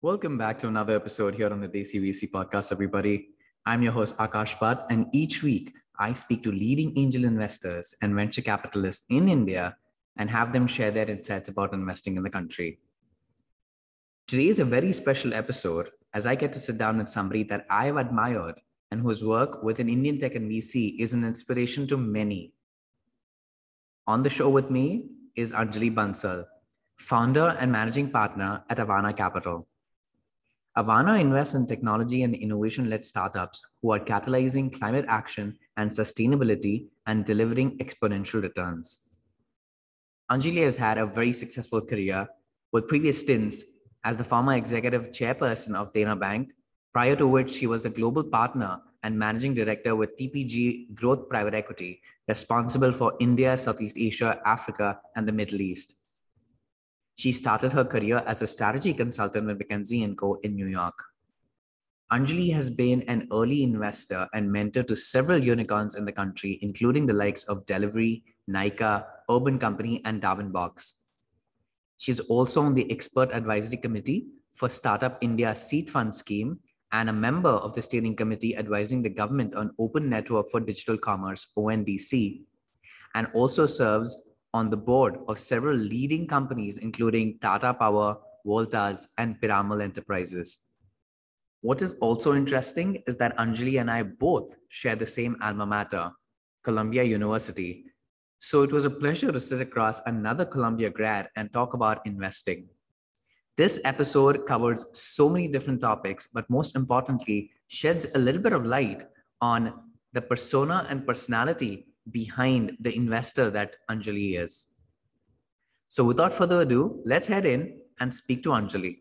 Welcome back to another episode here on the Desi VC podcast, everybody. I'm your host, Akash Bhatt, and each week I speak to leading angel investors and venture capitalists in India and have them share their insights about investing in the country. Today is a very special episode as I get to sit down with somebody that I've admired and whose work within Indian tech and VC is an inspiration to many. On the show with me is Anjali Bansal, founder and managing partner at Avaana Capital. Avaana invests in technology and innovation led startups who are catalyzing climate action and sustainability and delivering exponential returns. Anjali has had a very successful career with previous stints as the former executive chairperson of Dena Bank, prior to which she was the global partner and managing director with TPG Growth Private Equity, responsible for India, Southeast Asia, Africa, and the Middle East. She started her career as a strategy consultant with McKinsey & Co. in New York. Anjali has been an early investor and mentor to several unicorns in the country, including the likes of Delhivery, Nykaa, Urban Company, and Darwinbox. She's also on the expert advisory committee for Startup India Seed Fund Scheme and a member of the steering committee advising the government on Open Network for Digital Commerce, ONDC, and also serves on the board of several leading companies, including Tata Power, Voltas, and Piramal Enterprises. What is also interesting is that Anjali and I both share the same alma mater, Columbia University. So it was a pleasure to sit across another Columbia grad and talk about investing. This episode covers so many different topics, but most importantly, sheds a little bit of light on the persona and personality behind the investor that Anjali is. So without further ado, let's head in and speak to Anjali.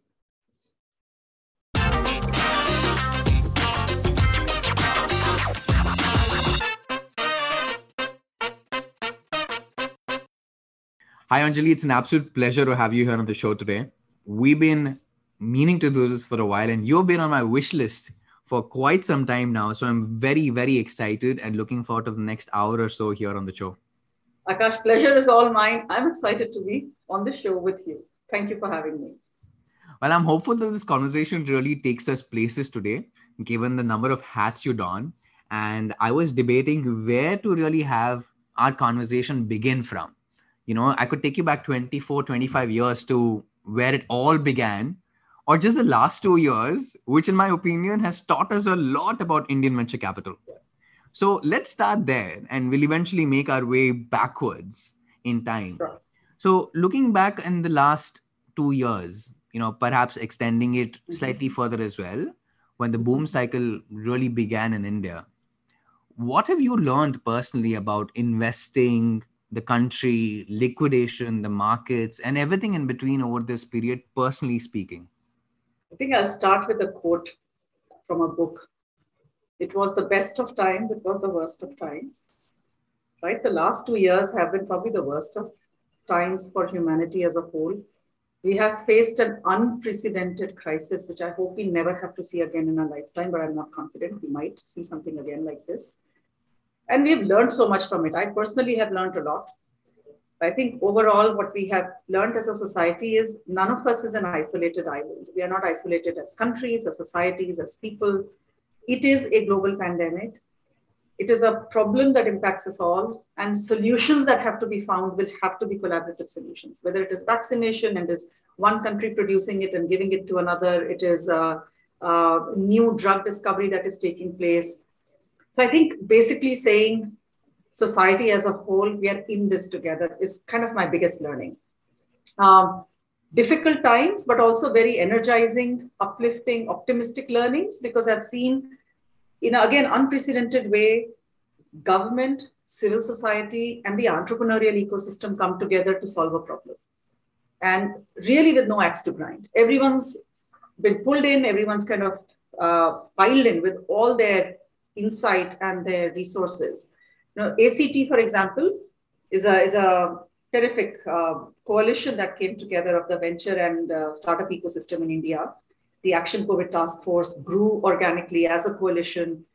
Hi, Anjali. It's an absolute pleasure to have you here on the show today. We've been meaning to do this for a while, and you've been on my wish list for quite some time now. So I'm very, very excited and looking forward to the next hour or so here on the show. Akash, pleasure is all mine. I'm excited to be on the show with you. Thank you for having me. Well, I'm hopeful that this conversation really takes us places today, given the number of hats you don. And I was debating where to really have our conversation begin from. You know, I could take you back 24, 25 years to where it all began or just the last two years, which in my opinion has taught us a lot about Indian venture capital. So let's start there and we'll eventually make our way backwards in time. Sure. So looking back in the last two years, you know, perhaps extending it mm-hmm. slightly further as well, when the boom cycle really began in India, what have you learned personally about investing, the country, liquidation, the markets, and everything in between over this period, personally speaking? I think I'll start with a quote from a book. It was the best of times, it was the worst of times. Right? The last two years have been probably the worst of times for humanity as a whole. We have faced an unprecedented crisis, which I hope we never have to see again in our lifetime, but I'm not confident we might see something again like this. And we've learned so much from it. I personally have learned a lot. I think overall, what we have learned as a society is none of us is an isolated island. We are not isolated as countries, as societies, as people. It is a global pandemic. It is a problem that impacts us all, and solutions that have to be found will have to be collaborative solutions. Whether it is vaccination and is one country producing it and giving it to another, it is a, a new drug discovery that is taking place. So I think basically saying society as a whole, we are in this together is kind of my biggest learning. Um, difficult times, but also very energizing, uplifting, optimistic learnings because I've seen, in a, again, unprecedented way, government, civil society, and the entrepreneurial ecosystem come together to solve a problem. And really, with no axe to grind. Everyone's been pulled in, everyone's kind of uh, piled in with all their insight and their resources now, ACT, for example, is a, is a terrific uh, coalition that came together of the venture and uh, startup ecosystem in India. The Action COVID Task Force grew organically as a coalition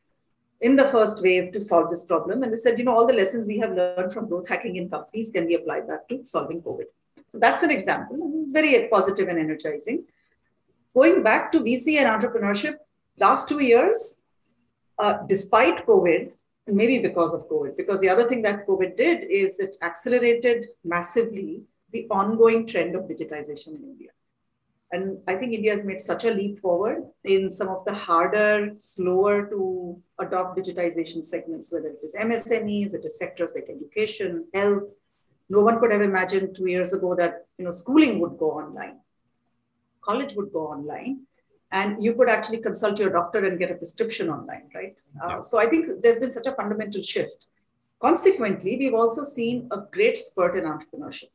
in the first wave to solve this problem. And they said, you know, all the lessons we have learned from growth hacking in companies can be applied back to solving COVID. So that's an example, very positive and energizing. going back to VC and entrepreneurship, last two years, uh, despite COVID, maybe because of COVID, because the other thing that COVID did is it accelerated massively the ongoing trend of digitization in India. And I think India has made such a leap forward in some of the harder, slower to adopt digitization segments, whether it is MSMEs, it is sectors like education, health. No one could have imagined two years ago that you know schooling would go online, college would go online, and you could actually consult your doctor and get a prescription online, right? Uh, so I think there's been such a fundamental shift. Consequently, we've also seen a great spurt in entrepreneurship.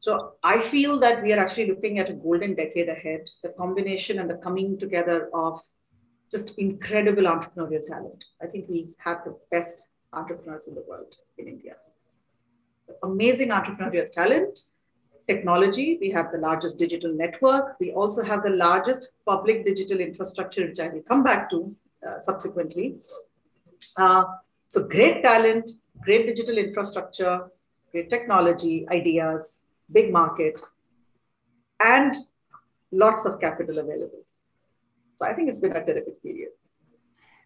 So I feel that we are actually looking at a golden decade ahead, the combination and the coming together of just incredible entrepreneurial talent. I think we have the best entrepreneurs in the world in India. Amazing entrepreneurial talent, technology. We have the largest digital network. We also have the largest public digital infrastructure, which I will come back to uh, subsequently. Uh, so great talent, great digital infrastructure, great technology, ideas, big market, and lots of capital available. So I think it's been a terrific period.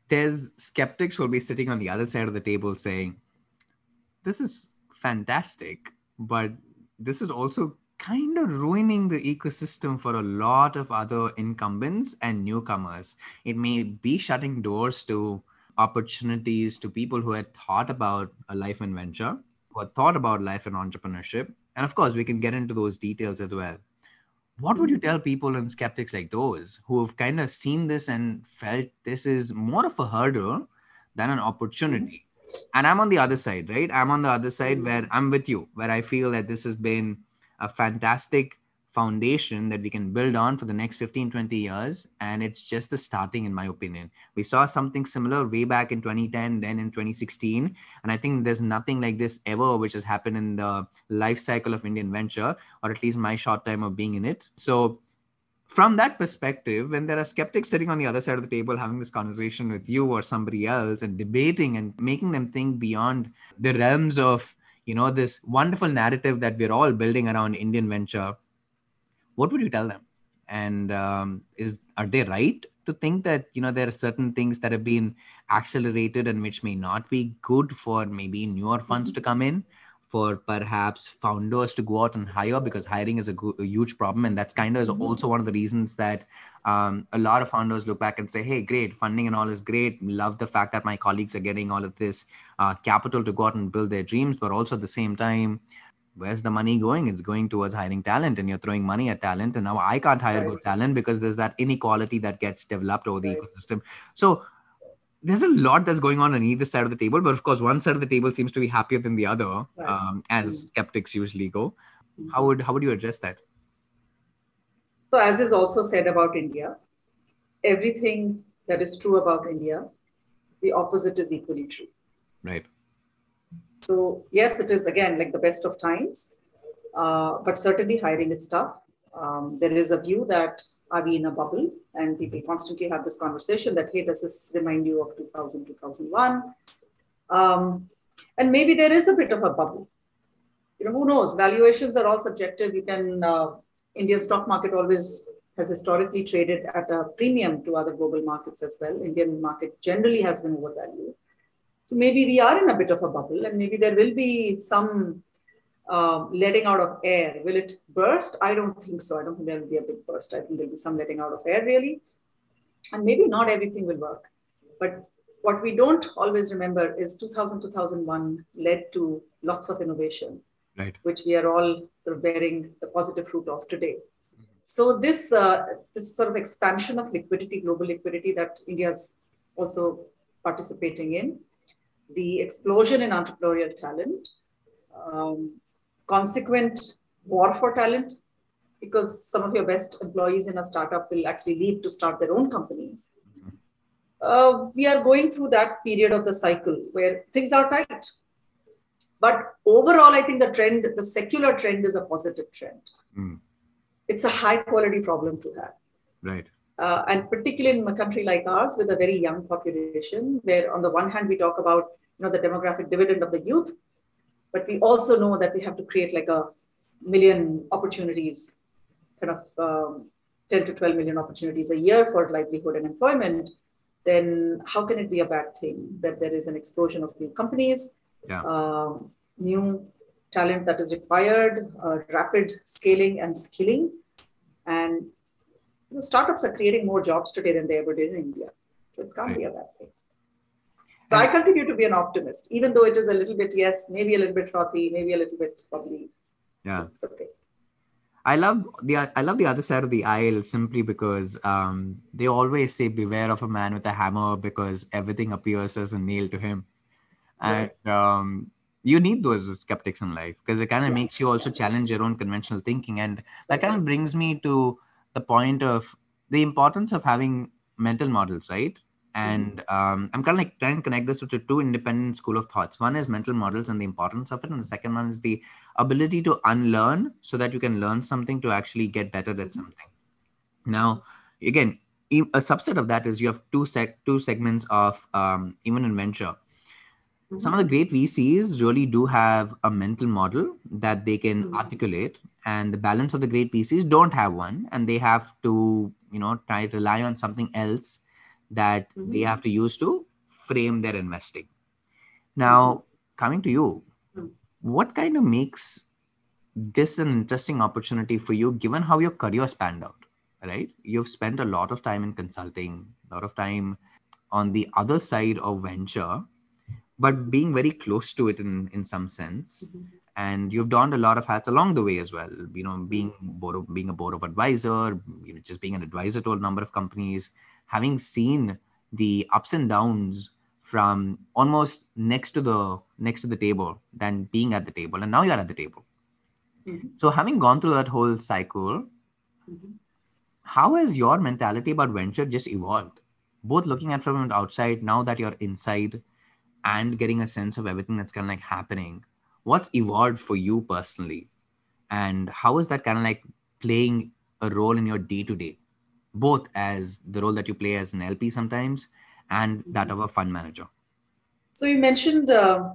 There's skeptics who will be sitting on the other side of the table saying, this is fantastic, but this is also kind of ruining the ecosystem for a lot of other incumbents and newcomers. It may be shutting doors to opportunities to people who had thought about a life in venture, who had thought about life in entrepreneurship, and of course, we can get into those details as well. What would you tell people and skeptics like those who have kind of seen this and felt this is more of a hurdle than an opportunity? And I'm on the other side, right? I'm on the other side where I'm with you, where I feel that this has been a fantastic foundation that we can build on for the next 15 20 years. And it's just the starting in my opinion. We saw something similar way back in 2010 then in 2016 and i think there's nothing like this ever which has happened in the life cycle of indian venture or at least my short time of being in it. So from that perspective when there are skeptics sitting on the other side of the table having this conversation with you or somebody else and debating and making them think beyond the realms of you know this wonderful narrative that we're all building around indian venture what would you tell them? And um, is are they right to think that you know there are certain things that have been accelerated and which may not be good for maybe newer funds to come in for perhaps founders to go out and hire because hiring is a, go- a huge problem and that's kind of is mm-hmm. also one of the reasons that um, a lot of founders look back and say hey great funding and all is great love the fact that my colleagues are getting all of this uh, capital to go out and build their dreams but also at the same time where's the money going? It's going towards hiring talent, and you're throwing money at talent. And now I can't hire right. good talent because there's that inequality that gets developed over the right. ecosystem. So there's a lot that's going on on either side of the table. But of course, one side of the table seems to be happier than the other, right. um, as mm-hmm. skeptics usually go. Mm-hmm. How would how would you address that? So, as is also said about India, everything that is true about India, the opposite is equally true. Right so yes, it is again like the best of times, uh, but certainly hiring is tough. Um, there is a view that are we in a bubble? And people constantly have this conversation that, hey, does this remind you of 2000, 2001? Um, and maybe there is a bit of a bubble. You know, who knows? Valuations are all subjective. You can, uh, Indian stock market always has historically traded at a premium to other global markets as well. Indian market generally has been overvalued. So maybe we are in a bit of a bubble and maybe there will be some uh, letting out of air. Will it burst? I don't think so. I don't think there will be a big burst. I think there'll be some letting out of air really. And maybe not everything will work. But what we don't always remember is 2000, 2001 led to lots of innovation, right. which we are all sort of bearing the positive fruit of today. So this, uh, this sort of expansion of liquidity, global liquidity that India is also participating in, the explosion in entrepreneurial talent, um, consequent war for talent, because some of your best employees in a startup will actually leave to start their own companies. Uh, we are going through that period of the cycle where things are tight. But overall, I think the trend, the secular trend is a positive trend. Mm. It's a high quality problem to have. Right. Uh, and particularly in a country like ours with a very young population, where on the one hand we talk about you know the demographic dividend of the youth, but we also know that we have to create like a million opportunities kind of um, 10 to 12 million opportunities a year for livelihood and employment, then how can it be a bad thing that there is an explosion of new companies, yeah. uh, new talent that is required, uh, rapid scaling and skilling, and you know, startups are creating more jobs today than they ever did in India. So it can't right. be a bad thing. So I continue to be an optimist, even though it is a little bit, yes, maybe a little bit frothy, maybe a little bit probably. Yeah. It's okay. I love the I love the other side of the aisle simply because um, they always say beware of a man with a hammer because everything appears as a nail to him, and um, you need those skeptics in life because it kind of yeah. makes you also challenge your own conventional thinking, and that kind of brings me to the point of the importance of having mental models, right? And um, i'm kind of like trying to connect this to two independent school of thoughts. One is mental models and the importance of it and the second one is the ability to unlearn so that you can learn something to actually get better at something. Now again a subset of that is you have two sec two segments of um, even in venture mm-hmm. some of the great vcs really do have a mental model that they can mm-hmm. articulate and the balance of the great vcs don't have one and they have to you know try to rely on something else that mm-hmm. they have to use to frame their investing. Now, mm-hmm. coming to you, mm-hmm. what kind of makes this an interesting opportunity for you given how your career spanned out? Right? You've spent a lot of time in consulting, a lot of time on the other side of venture, but being very close to it in, in some sense. Mm-hmm and you've donned a lot of hats along the way as well. You know being board of, being a board of advisor you know, just being an advisor to a number of companies having seen the ups and downs from almost next to the next to the table than being at the table and now you're at the table. Mm-hmm. so having gone through that whole cycle mm-hmm. how has your mentality about venture just evolved? Both looking at from the outside now that you're inside and getting a sense of everything that's kind of like happening what's evolved for you personally and how is that kind of like playing a role in your day to day both as the role that you play as an LP sometimes and that of a fund manager? So you mentioned uh,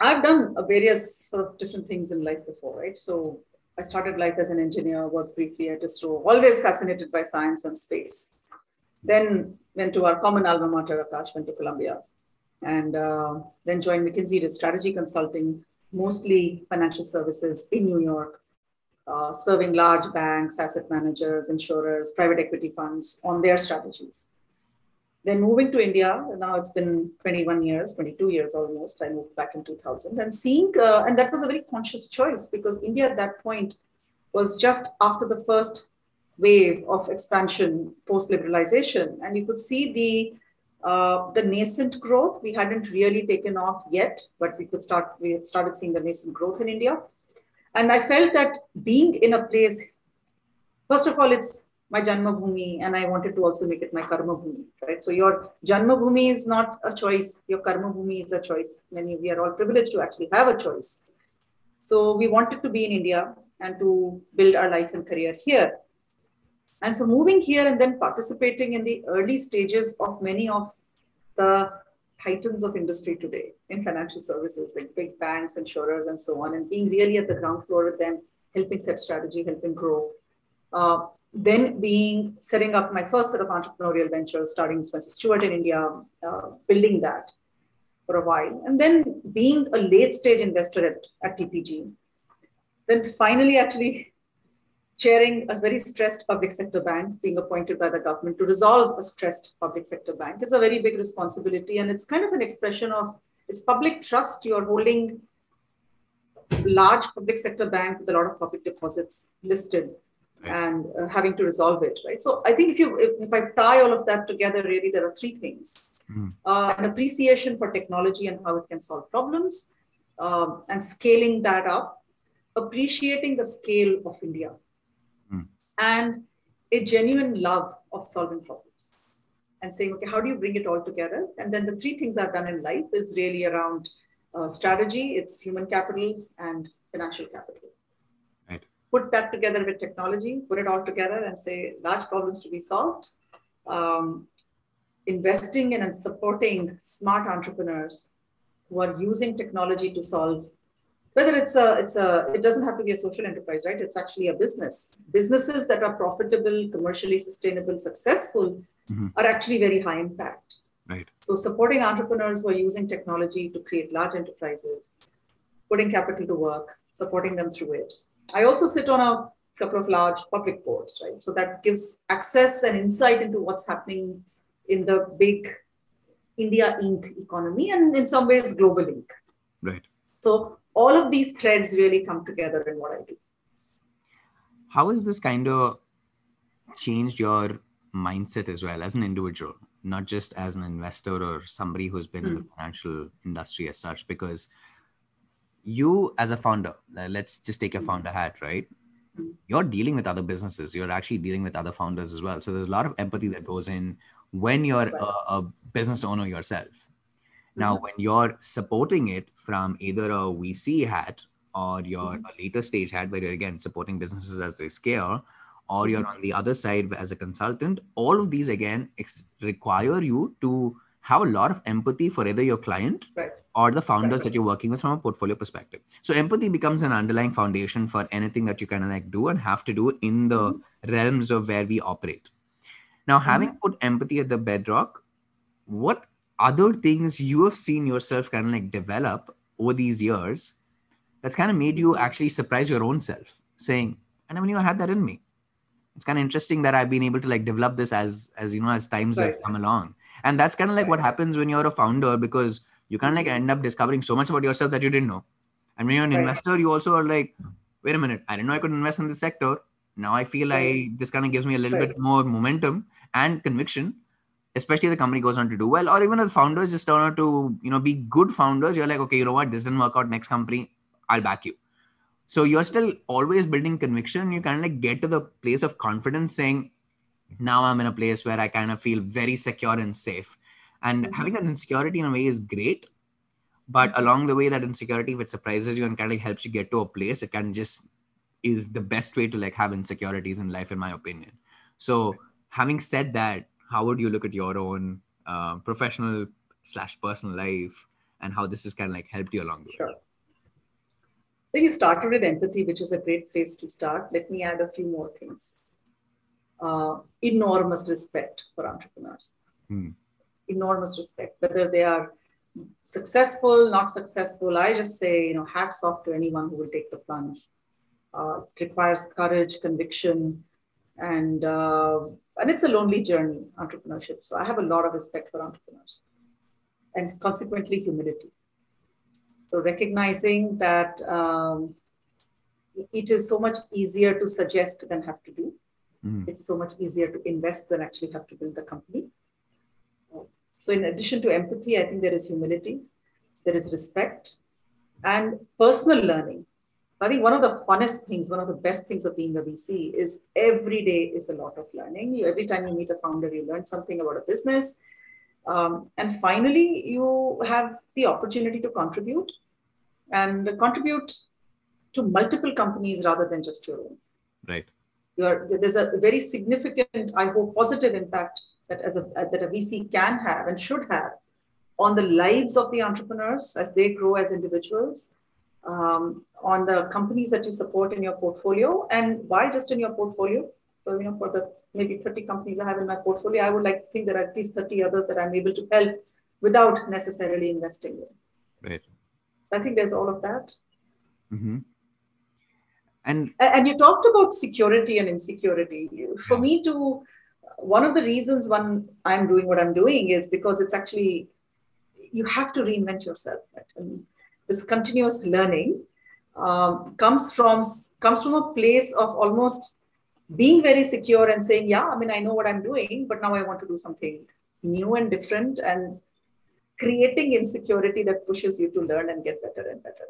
I've done various sort of different things in life before, right? So I started life as an engineer, worked briefly at ISRO, always fascinated by science and space. Then went to our common alma mater, Akash, went to Columbia, and uh, then joined McKinsey, did strategy consulting, mostly financial services in New York uh, serving large banks, asset managers, insurers, private equity funds on their strategies. Then moving to India, now it's been 21 years, 22 years almost. I moved back in 2000 and seeing, uh, and that was a very conscious choice because India at that point was just after the first wave of expansion post liberalization. And you could see the uh, the nascent growth. We hadn't really taken off yet, but we could start, we started seeing the nascent growth in India. And I felt that being in a place, first of all, it's my Janma Bhumi, and I wanted to also make it my Karma Bhumi, right? So your Janma Bhumi is not a choice, your Karma Bhumi is a choice. Many we are all privileged to actually have a choice. So we wanted to be in India and to build our life and career here. And so moving here and then participating in the early stages of many of the titans of industry today in financial services, like big banks, insurers, and so on, and being really at the ground floor with them, helping set strategy, helping grow. Uh, then being setting up my first set of entrepreneurial ventures, starting Spencer Stuart in India, uh, building that for a while, and then being a late stage investor at, at TPG. Then finally, actually chairing a very stressed public sector bank, being appointed by the government to resolve a stressed public sector bank is a very big responsibility. And it's kind of an expression of it's public trust. You're holding large public sector bank with a lot of public deposits listed and uh, having to resolve it, right? So I think if you if, if, I tie all of that together, really there are three things: mm. uh, an appreciation for technology and how it can solve problems, um, and scaling that up, appreciating the scale of India and a genuine love of solving problems and saying, okay, how do you bring it all together? And then the three things I've done in life is really around uh, strategy, it's human capital and financial capital. Right. Put that together with technology, put it all together and say large problems to be solved. Um, investing in and supporting smart entrepreneurs who are using technology to solve whether it's a it's a it doesn't have to be a social enterprise right it's actually a business businesses that are profitable commercially sustainable successful Mhm. are actually very high impact Right. so supporting entrepreneurs who are using technology to create large enterprises putting capital to work supporting them through it i also sit on a couple of large public boards right so that gives access and insight into what's happening in the big india inc economy and in some ways global inc Right. so all of these threads really come together in what I do. How has this kind of changed your mindset as well as an individual, not just as an investor or somebody who's been in the financial industry as such? Because you, as a founder, let's just take a founder hat, right? Mm. You're dealing with other businesses. You're actually dealing with other founders as well. So there's a lot of empathy that goes in when you're Right. a, a business owner yourself. Now, Mhm. when you're supporting it from either a VC hat or you're Mhm. a later stage hat, where you're again supporting businesses as they scale, or you're on the other side as a consultant, all of these again ex- require you to have a lot of empathy for either your client Right. or the founders Right. that you're working with from a portfolio perspective. So empathy becomes an underlying foundation for anything that you kind of like do and have to do in the realms of where we operate. Now, having put empathy at the bedrock, what other things you have seen yourself kind of like develop over these years that's kind of made you actually surprise your own self, saying, I never knew I had that in me. It's kind of interesting that I've been able to like develop this as as you know as times have come along. And that's kind of like what happens when you're a founder because you kind of like end up discovering so much about yourself that you didn't know. And when you're an Right. investor, you also are like, wait a minute, I didn't know I could invest in this sector. Now I feel Right. like this kind of gives me a little Right. bit more momentum and conviction, especially if the company goes on to do well, or even if founders just turn out to, you know, be good founders, you're like, okay, you know what, this didn't work out, next company, I'll back you. So you're still always building conviction. You kind of like get to the place of confidence saying, now I'm in a place where I kind of feel very secure and safe. And Mhm. having that insecurity in a way is great. But along the way, that insecurity, if it surprises you and kind of helps you get to a place, it can just is the best way to like have insecurities in life, in my opinion. So having said that, how would you look at your own uh, professional slash personal life and how this has kind of like helped you along the way? Sure. So you started with empathy, which is a great place to start. Let me add a few more things. Uh, enormous respect for entrepreneurs. Hmm. Enormous respect, whether they are successful, not successful. I just say, you know, hats off to anyone who will take the plunge. Uh, it requires courage, conviction, and uh, and it's a lonely journey, entrepreneurship. So I have a lot of respect for entrepreneurs, and consequently humility. So recognizing that um, it is so much easier to suggest than have to do. Mhm. It's so much easier to invest than actually have to build the company. So in addition to empathy, I think there is humility, there is respect, and personal learning. I think one of the funnest things, one of the best things of being a VC is every day is a lot of learning. You, every time you meet a founder, you learn something about a business. Um, and finally, you have the opportunity to contribute and contribute to multiple companies rather than just your own. Right. You're, there's a very significant, I hope, positive impact that as a that a VC can have and should have on the lives of the entrepreneurs as they grow as individuals, um, on the companies that you support in your portfolio, and why just in your portfolio? So you know, for the maybe 30 companies I have in my portfolio, I would like to think there are at least 30 others that I'm able to help without necessarily investing in. Right. I think there's all of that. hmm And And and you talked about security and insecurity. For Yeah. me, to one of the reasons one I'm doing what I'm doing is because it's actually you have to reinvent yourself. Right? And this continuous learning um, comes from comes from a place of almost being very secure and saying, "Yeah, I mean, I know what I'm doing, but now I want to do something new and different," and creating insecurity that pushes you to learn and get better and better.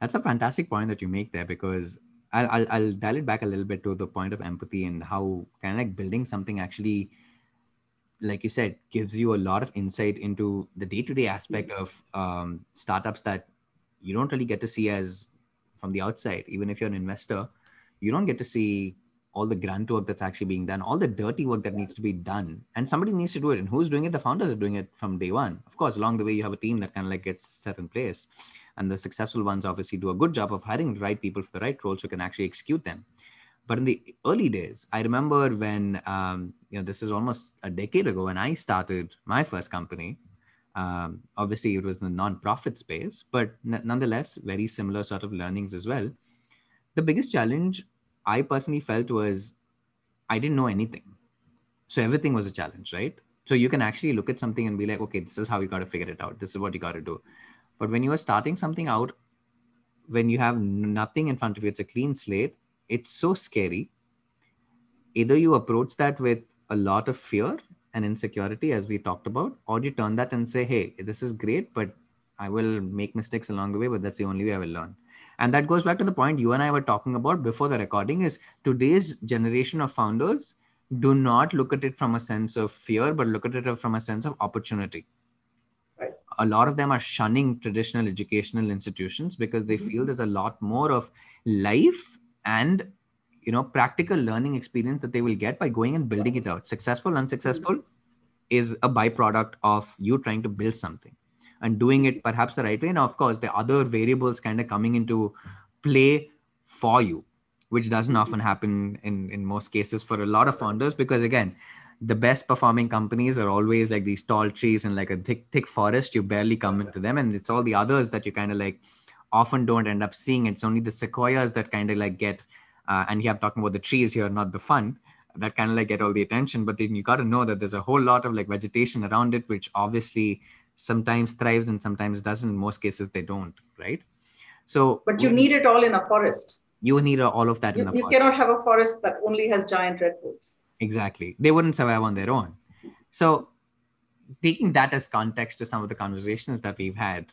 That's a fantastic point that you make there because I'll, I'll, I'll dial it back a little bit to the point of empathy and how kind of like building something actually, like you said, gives you a lot of insight into the day to day aspect of um, startups that you don't really get to see as from the outside. Even if you're an investor, you don't get to see all the grunt work that's actually being done, all the dirty work that needs to be done, and somebody needs to do it. And who's doing it? The founders are doing it from day one. Of course, along the way, you have a team that kind of like gets set in place and the successful ones obviously do a good job of hiring the right people for the right roles who can actually execute them but in the early days i remember when um, you know this is almost a decade ago when i started my first company. Um, obviously it was in the non-profit space but n- nonetheless very similar sort of learnings as well. The biggest challenge i personally felt was i didn't know anything. So everything was a challenge right? So you can actually look at something and be like okay this is how you got to figure it out. This is what you got to do. But when you are starting something out when you have nothing in front of you it's a clean slate it's so scary either you approach that with a lot of fear and insecurity as we talked about or you turn that and say hey this is great but i will make mistakes along the way but that's the only way i will learn and that goes back to the point you and i were talking about before the recording is today's generation of founders do not look at it from a sense of fear but look at it from a sense of opportunity Right. a lot of them are shunning traditional educational institutions because they Mhm. feel there's a lot more of life and you know practical learning experience that they will get by going and building it out. Successful unsuccessful mm-hmm. is a byproduct of you trying to build something and doing it perhaps the right way. And of course the other variables kind of coming into play for you which doesn't often mm-hmm. happen in in most cases for a lot of founders because again the best performing companies are always like these tall trees and like a thick thick forest. You barely come into them. And it's all the others that you kind of like often don't end up seeing. It's only the sequoias that kind of like get uh, and here i'm talking about the trees here not the fun that kind of like get all the attention. But then you got to know that there's a whole lot of like vegetation around it which obviously sometimes thrives and sometimes doesn't. In most cases they don't right? So But you need it all in a forest. you need all of that in You, the you cannot have a forest that only has giant redwoods. exactly. They wouldn't survive on their own. So taking that as context to some of the conversations that we've had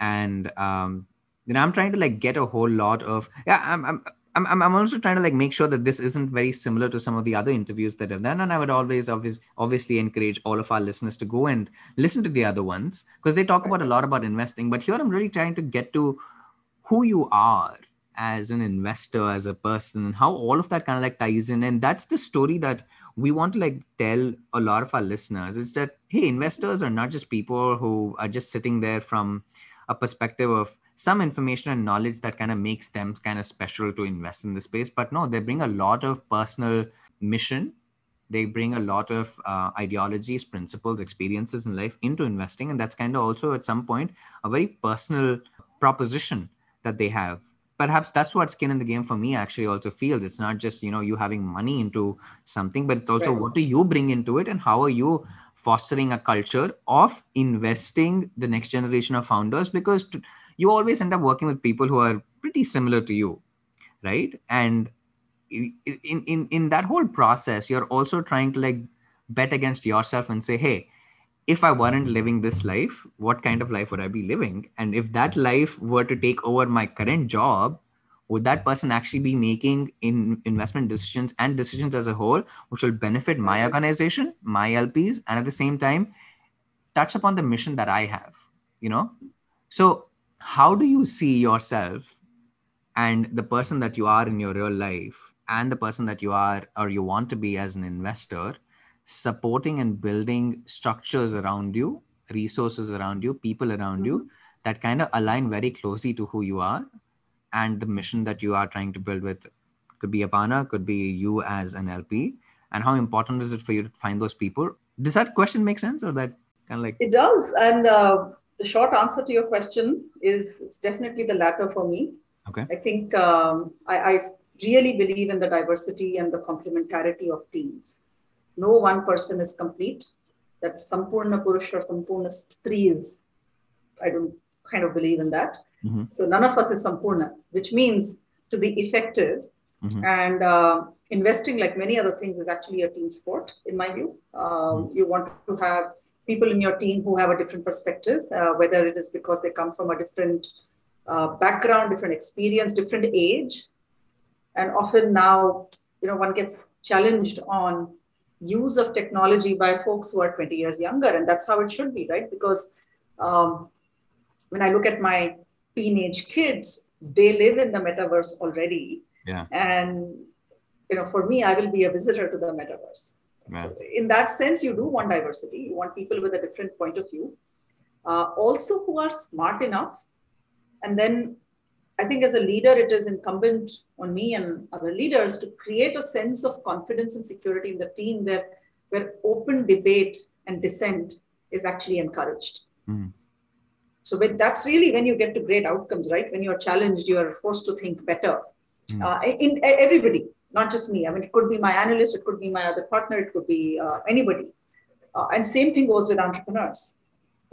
and um then i'm trying to like get a whole lot of yeah i'm i'm I'm, I'm also trying to like make sure that this isn't very similar to some of the other interviews that I've done. And I would always obvious, obviously encourage all of our listeners to go and listen to the other ones because they talk about a lot about investing. But here I'm really trying to get to who you are as an investor, as a person, and how all of that kind of like ties in. And that's the story that we want to like tell a lot of our listeners is that, hey, investors are not just people who are just sitting there from a perspective of some information and knowledge that kind of makes them kind of special to invest in the space. But no, they bring a lot of personal mission. They bring a lot of uh, ideologies, principles, experiences in life into investing. And that's kind of also at some point a very personal proposition that they have perhaps that's what skin in the game for me actually also feels it's not just you know you having money into something but it's also Right. what do you bring into it and how are you fostering a culture of investing the next generation of founders because t- you always end up working with people who are pretty similar to you right and in in in that whole process you're also trying to like bet against yourself and say hey if I weren't living this life, what kind of life would I be living? And if that life were to take over my current job, would that person actually be making in investment decisions and decisions as a whole, which will benefit my organization, my LPs, and at the same time touch upon the mission that I have? You know, so how do you see yourself and the person that you are in your real life and the person that you are or you want to be as an investor supporting and building structures around you resources around you people around you that kind of align very closely to who you are and the mission that you are trying to build with could be Avaana, could be you as an LP, and how important is it for you to find those people? Does that question make sense, or that kind of like It does. And uh, the short answer to your question is it's definitely the latter for me. Okay. I think um, I, I really believe in the diversity and the complementarity of teams. No one person is complete. That Sampurna Purusha or Sampurna Stri is, I don't kind of believe in that. Mhm. So none of us is Sampurna, which means to be effective Mhm. and uh, investing, like many other things, is actually a team sport, in my view. Um, You want to have people in your team who have a different perspective, uh, whether it is because they come from a different uh, background, different experience, different age. And often now, you know, one gets challenged on use of technology by folks who are 20 years younger. And that's how it should be, right? Because um, when I look at my teenage kids, they live in the metaverse already. Yeah. And, you know, for me, I will be a visitor to the metaverse. So in that sense, you do want diversity. You want people with a different point of view, uh, also who are smart enough And then I think as a leader, it is incumbent on me and other leaders to create a sense of confidence and security in the team where, where open debate and dissent is actually encouraged. Mm. So when, that's really when you get to great outcomes, right? When you're challenged, you are forced to think better. Mm. Uh, in, in, everybody, not just me. I mean, it could be my analyst, it could be my other partner, it could be uh, anybody. Uh, and same thing goes with entrepreneurs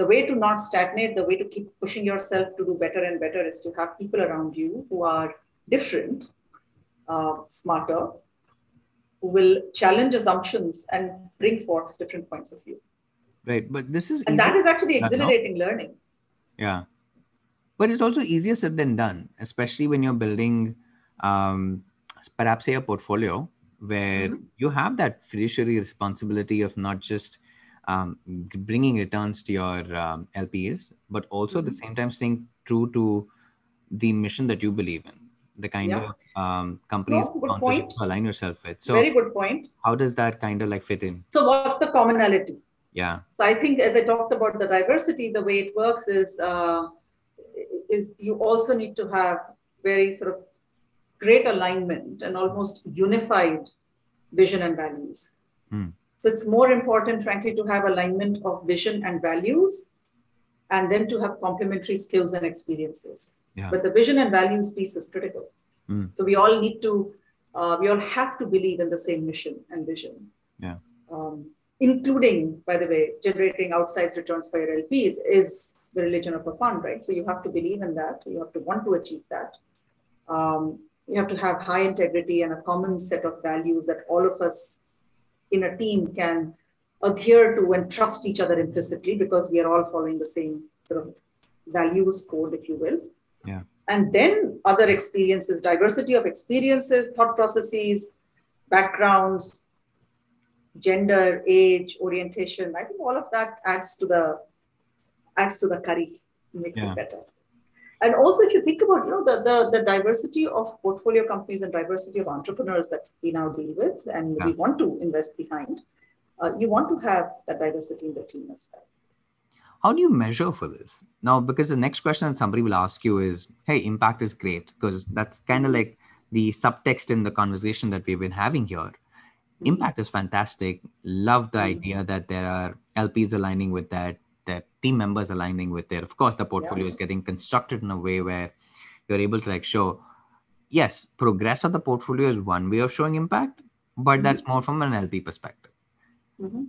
the way to not stagnate, the way to keep pushing yourself to do better and better is to have people around you who are different, uh, smarter, who will challenge assumptions and bring forth different points of view. Right. But this is. And that is actually exhilarating learning. Yeah. But it's also easier said than done, especially when you're building um, perhaps say a portfolio where mm-hmm. you have that fiduciary responsibility of not just um, bringing returns to your um, LPs, but also mm-hmm. at the mm-hmm. same time staying true to the mission that you believe in, the kind yeah. of um, companies no, you align yourself with. So, very good point. How does that kind of like fit in? So, what's the commonality? Yeah. So, I think as I talked about the diversity, the way it works is uh, is you also need to have very sort of great alignment and almost unified vision and values. Mm. So it's more important, frankly, to have alignment of vision and values and then to have complementary skills and experiences. Yeah. But the vision and values piece is critical. Mm. So we all need to, uh, we all have to believe in the same mission and vision. Yeah. Um, including, by the way, generating outsized returns for your LPs is the religion of a fund, right? So you have to believe in that. You have to want to achieve that. Um, you have to have high integrity and a common set of values that all of us in a team can adhere to and trust each other implicitly because we are all following the same sort of values code, if you will. Yeah. And then other experiences, diversity of experiences, thought processes, backgrounds, gender, age, orientation. I think all of that adds to the adds to the curry, makes yeah. it better and also if you think about you know the, the, the diversity of portfolio companies and diversity of entrepreneurs that we now deal with and yeah. we want to invest behind uh, you want to have that diversity in the team as well how do you measure for this now because the next question that somebody will ask you is hey impact is great because that's kind of like the subtext in the conversation that we've been having here mm-hmm. impact is fantastic love the mm-hmm. idea that there are lps aligning with that team members aligning with it. Of course, the portfolio yeah. is getting constructed in a way where you're able to like show, yes, progress of the portfolio is one way of showing impact, but mm-hmm. that's more from an LP perspective. Mm-hmm.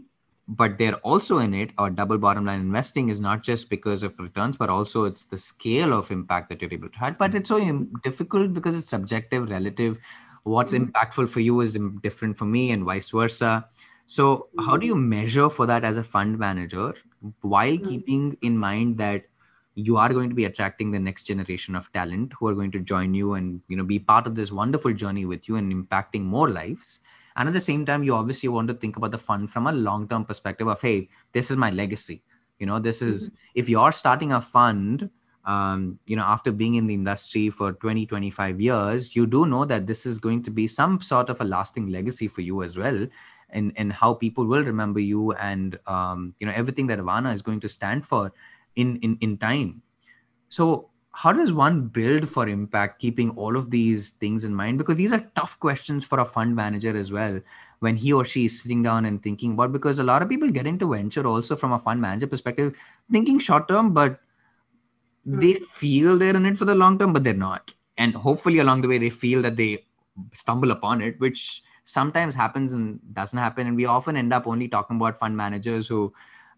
But they're also in it, or double bottom line investing is not just because of returns, but also it's the scale of impact that you're able to have. But it's so difficult because it's subjective, relative. What's mm-hmm. impactful for you is different for me, and vice versa. So, how do you measure for that as a fund manager while mm-hmm. keeping in mind that you are going to be attracting the next generation of talent who are going to join you and you know be part of this wonderful journey with you and impacting more lives and at the same time you obviously want to think about the fund from a long term perspective of hey this is my legacy you know this is mm-hmm. if you're starting a fund um, you know after being in the industry for 20 25 years you do know that this is going to be some sort of a lasting legacy for you as well and and how people will remember you and um, you know everything that Avaana is going to stand for in in in time. So how does one build for impact keeping all of these things in mind because these are tough questions for a fund manager as well when he or she is sitting down and thinking about because a lot of people get into venture also from a fund manager perspective thinking short term but mm. they feel they're in it for the long term but they're not and hopefully along the way they feel that they stumble upon it which sometimes happens and doesn't happen. And we often end up only talking about fund managers who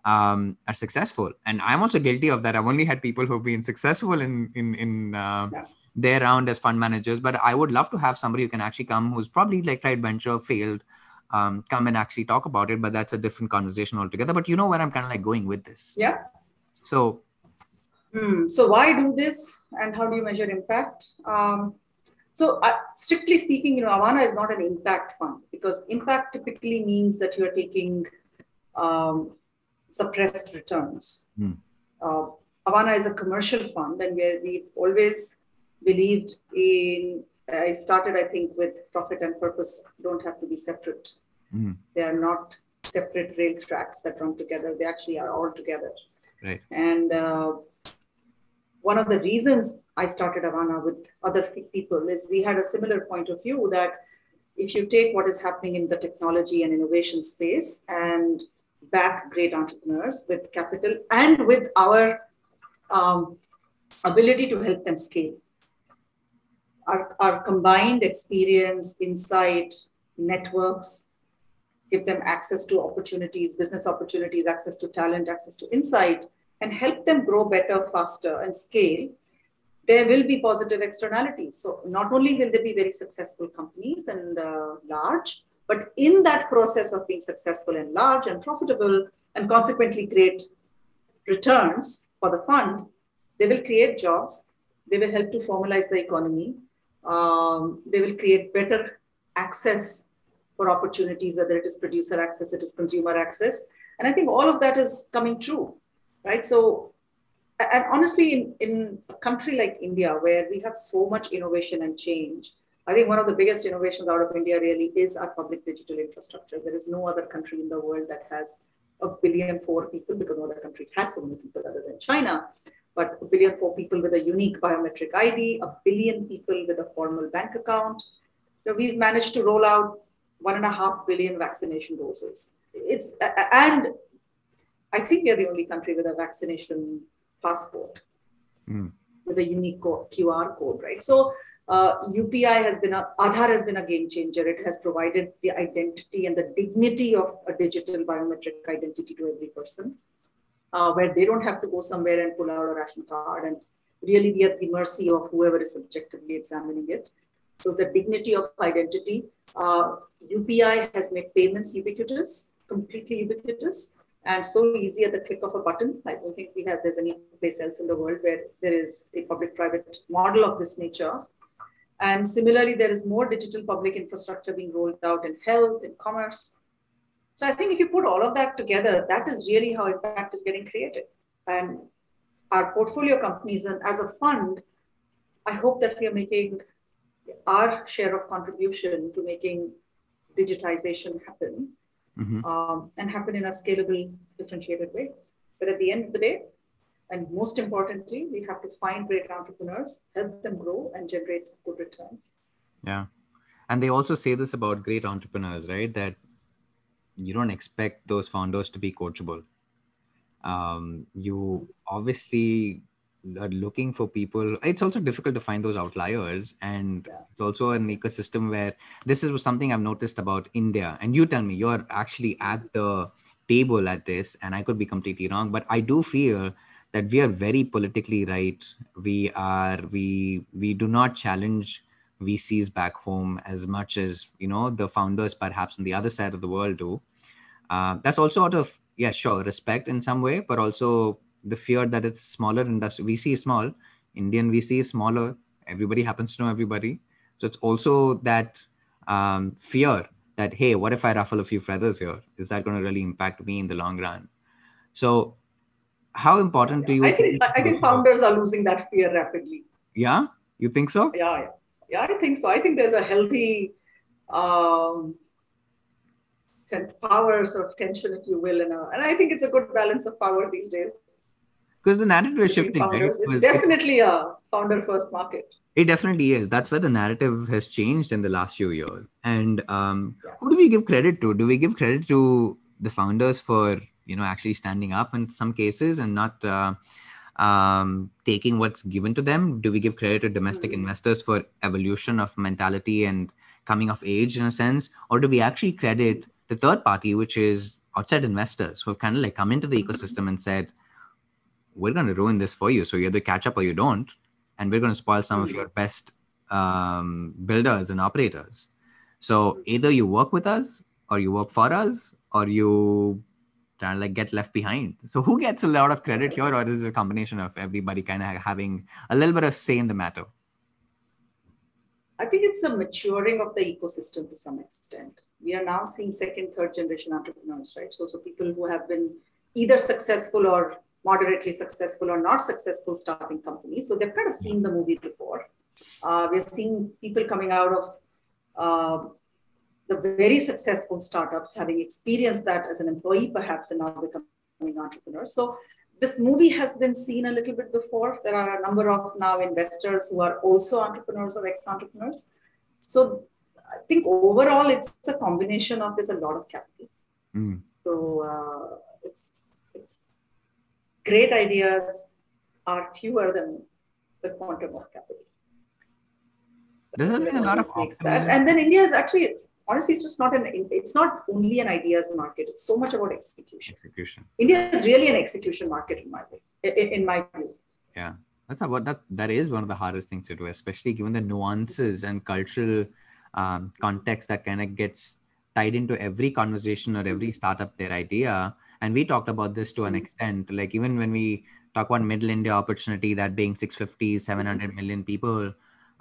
um, are successful. And I'm also guilty of that. I've only had people who've been successful in in in uh, yeah. their round as fund managers. But I would love to have somebody who can actually come who's probably like tried venture, failed, um, come and actually talk about it. But that's a different conversation altogether. But you know where I'm kind of like going with this. Yeah. So. Hmm. So why do this, and how do you measure impact? Um, so, uh, strictly speaking, you know, Avaana is not an impact fund because impact typically means that you are taking um, suppressed returns. Mm. Uh, Avaana is a commercial fund, and where we always believed in. I started, I think, with profit and purpose don't have to be separate. Mm. They are not separate rail tracks that run together. They actually are all together. Right. And uh, one of the reasons I started Avaana with other people is we had a similar point of view that if you take what is happening in the technology and innovation space and back great entrepreneurs with capital and with our um, ability to help them scale. Our, our combined experience, insight, networks, give them access to opportunities, business opportunities, access to talent, access to insight, and help them grow better, faster, and scale, there will be positive externalities. So, not only will they be very successful companies and uh, large, but in that process of being successful and large and profitable, and consequently create returns for the fund, they will create jobs. They will help to formalize the economy. Um, they will create better access for opportunities, whether it is producer access, it is consumer access. And I think all of that is coming true, right? So, and honestly, in, in a country like India, where we have so much innovation and change, I think one of the biggest innovations out of India really is our public digital infrastructure. There is no other country in the world that has a billion four people because no other country has so many people other than China. But a billion four people with a unique biometric ID, a billion people with a formal bank account. So we've managed to roll out one and a half billion vaccination doses. It's and I think we are the only country with a vaccination passport mm. with a unique QR code, right? So uh, UPI has been a Aadhaar has been a game changer. It has provided the identity and the dignity of a digital biometric identity to every person, uh, where they don't have to go somewhere and pull out a ration card and really be at the mercy of whoever is subjectively examining it. So the dignity of identity. Uh, UPI has made payments ubiquitous, completely ubiquitous, and so easy at the click of a button. I don't think we have there's any place else in the world where there is a public-private model of this nature and similarly, there is more digital public infrastructure being rolled out in health, in commerce. So I think if you put all of that together, that is really how impact is getting created. And our portfolio companies, and as a fund, I hope that we are making our share of contribution to making digitization happen mm-hmm. um, and happen in a scalable, differentiated way. But at the end of the day, and most importantly, we have to find great entrepreneurs, help them grow, and generate good returns. Yeah. And they also say this about great entrepreneurs, right? That you don't expect those founders to be coachable. Um, you obviously are looking for people. It's also difficult to find those outliers. And yeah. it's also an ecosystem where this is something I've noticed about India. And you tell me, you're actually at the table at this, and I could be completely wrong, but I do feel that we are very politically right we are we we do not challenge vcs back home as much as you know the founders perhaps on the other side of the world do uh, that's also out of yeah sure respect in some way but also the fear that it's smaller industry vc is small indian vc is smaller everybody happens to know everybody so it's also that um, fear that hey what if i ruffle a few feathers here is that going to really impact me in the long run so how important do you I think, I think founders are losing that fear rapidly. Yeah, you think so? Yeah, yeah, yeah I think so. I think there's a healthy um, power sort of tension, if you will, and, and I think it's a good balance of power these days. Because the narrative is shifting. Right? It's definitely a founder first market. It definitely is. That's where the narrative has changed in the last few years. And um, yeah. who do we give credit to? Do we give credit to the founders for you know actually standing up in some cases and not uh, um, taking what's given to them do we give credit to domestic mm-hmm. investors for evolution of mentality and coming of age in a sense or do we actually credit the third party which is outside investors who have kind of like come into the ecosystem and said we're going to ruin this for you so you either catch up or you don't and we're going to spoil some mm-hmm. of your best um, builders and operators so either you work with us or you work for us or you trying to like get left behind. So who gets a lot of credit here, or is it a combination of everybody kind of having a little bit of say in the matter? I think it's the maturing of the ecosystem to some extent. We are now seeing second, third generation entrepreneurs, right? So, so people who have been either successful or moderately successful or not successful starting companies. So they've kind of seen the movie before. Uh, we're seeing people coming out of uh, the very successful startups having experienced that as an employee, perhaps, and now becoming entrepreneurs. So this movie has been seen a little bit before. There are a number of now investors who are also entrepreneurs or ex-entrepreneurs. So I think overall it's a combination of there's a lot of capital. Mm. So uh, it's it's great ideas are fewer than the quantum of capital. Does that mean a lot of that. And then India is actually honestly, it's just not an. It's not only an ideas market. It's so much about execution. Execution. India is really an execution market in my way, in, in my view. Yeah, that's about that. That is one of the hardest things to do, especially given the nuances and cultural um, context that kind of gets tied into every conversation or every startup their idea. And we talked about this to an mm-hmm. extent. Like even when we talk about middle India opportunity, that being 650, 700 million people.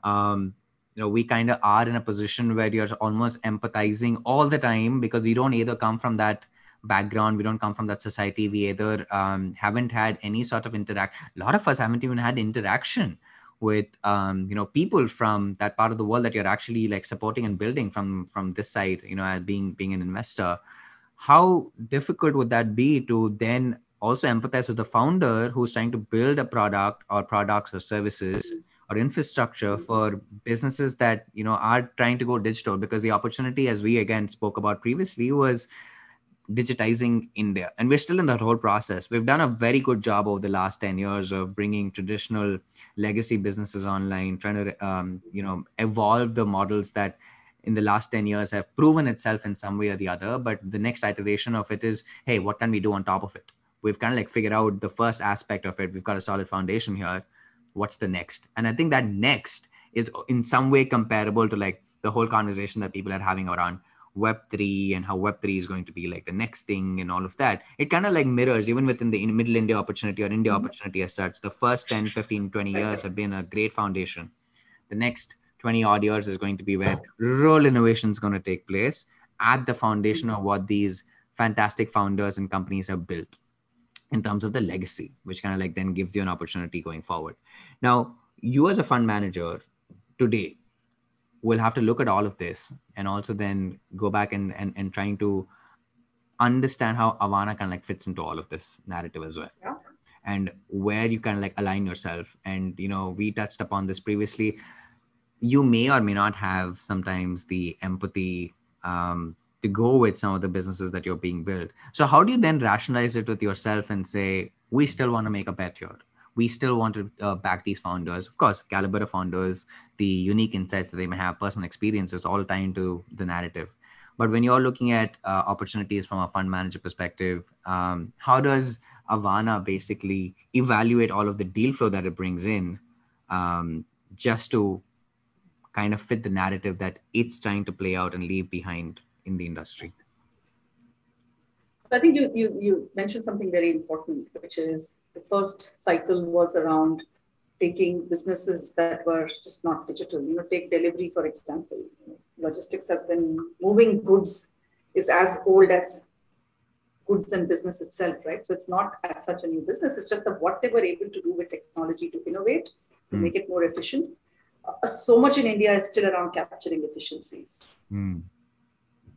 Um, you know we kind of are in a position where you're almost empathizing all the time because we don't either come from that background we don't come from that society we either um, haven't had any sort of interaction a lot of us haven't even had interaction with um, you know people from that part of the world that you're actually like supporting and building from from this side you know as being being an investor how difficult would that be to then also empathize with the founder who's trying to build a product or products or services or infrastructure for businesses that you know are trying to go digital? Because the opportunity as we again spoke about previously was digitizing india. And we're still in that whole process. We've done a very good job over the last 10 years of bringing traditional legacy businesses online trying to um, you know evolve the models that in the last 10 years have proven itself in some way or the other but the next iteration of it is hey what can we do on top of it? We've kind of like figured out the first aspect of it. We've got a solid foundation here. What's the next? And i think that next is in some way comparable to like the whole conversation that people are having around web3 and how web3 is going to be like the next thing and all of that. It kind of like mirrors even within the middle india opportunity or india mm-hmm. opportunity as such the first 10 15 20 years have been a great foundation. The next 20 odd years is going to be where real innovation is going to take place at the foundation of what these fantastic founders and companies have built in terms of the legacy, which kind of like then gives you an opportunity going forward. Now, you as a fund manager today will have to look at all of this and also then go back and, and, and trying to understand how Avaana kind of like fits into all of this narrative as well. Yeah. And where you kind of like align yourself. And, you know, we touched upon this previously. You may or may not have sometimes the empathy um, to go with some of the businesses that you're being built. So how do you then rationalize it with yourself and say, we still want to make a bet here? We still want to uh, back these founders. Of course, caliber of founders, the unique insights that they may have, personal experiences, all tie into the narrative. But when you're looking at uh, opportunities from a fund manager perspective, um, how does Avaana basically evaluate all of the deal flow that it brings in um, just to kind of fit the narrative that it's trying to play out and leave behind in the industry? So I think you, you, you mentioned something very important, which is the first cycle was around taking businesses that were just not digital. You know, take Delhivery, for example. Logistics has been moving goods is as old as goods and business itself, right? So it's not as such a new business. It's just that what they were able to do with technology to innovate, to mm. make it more efficient. Uh, so much in India is still around capturing efficiencies. Mm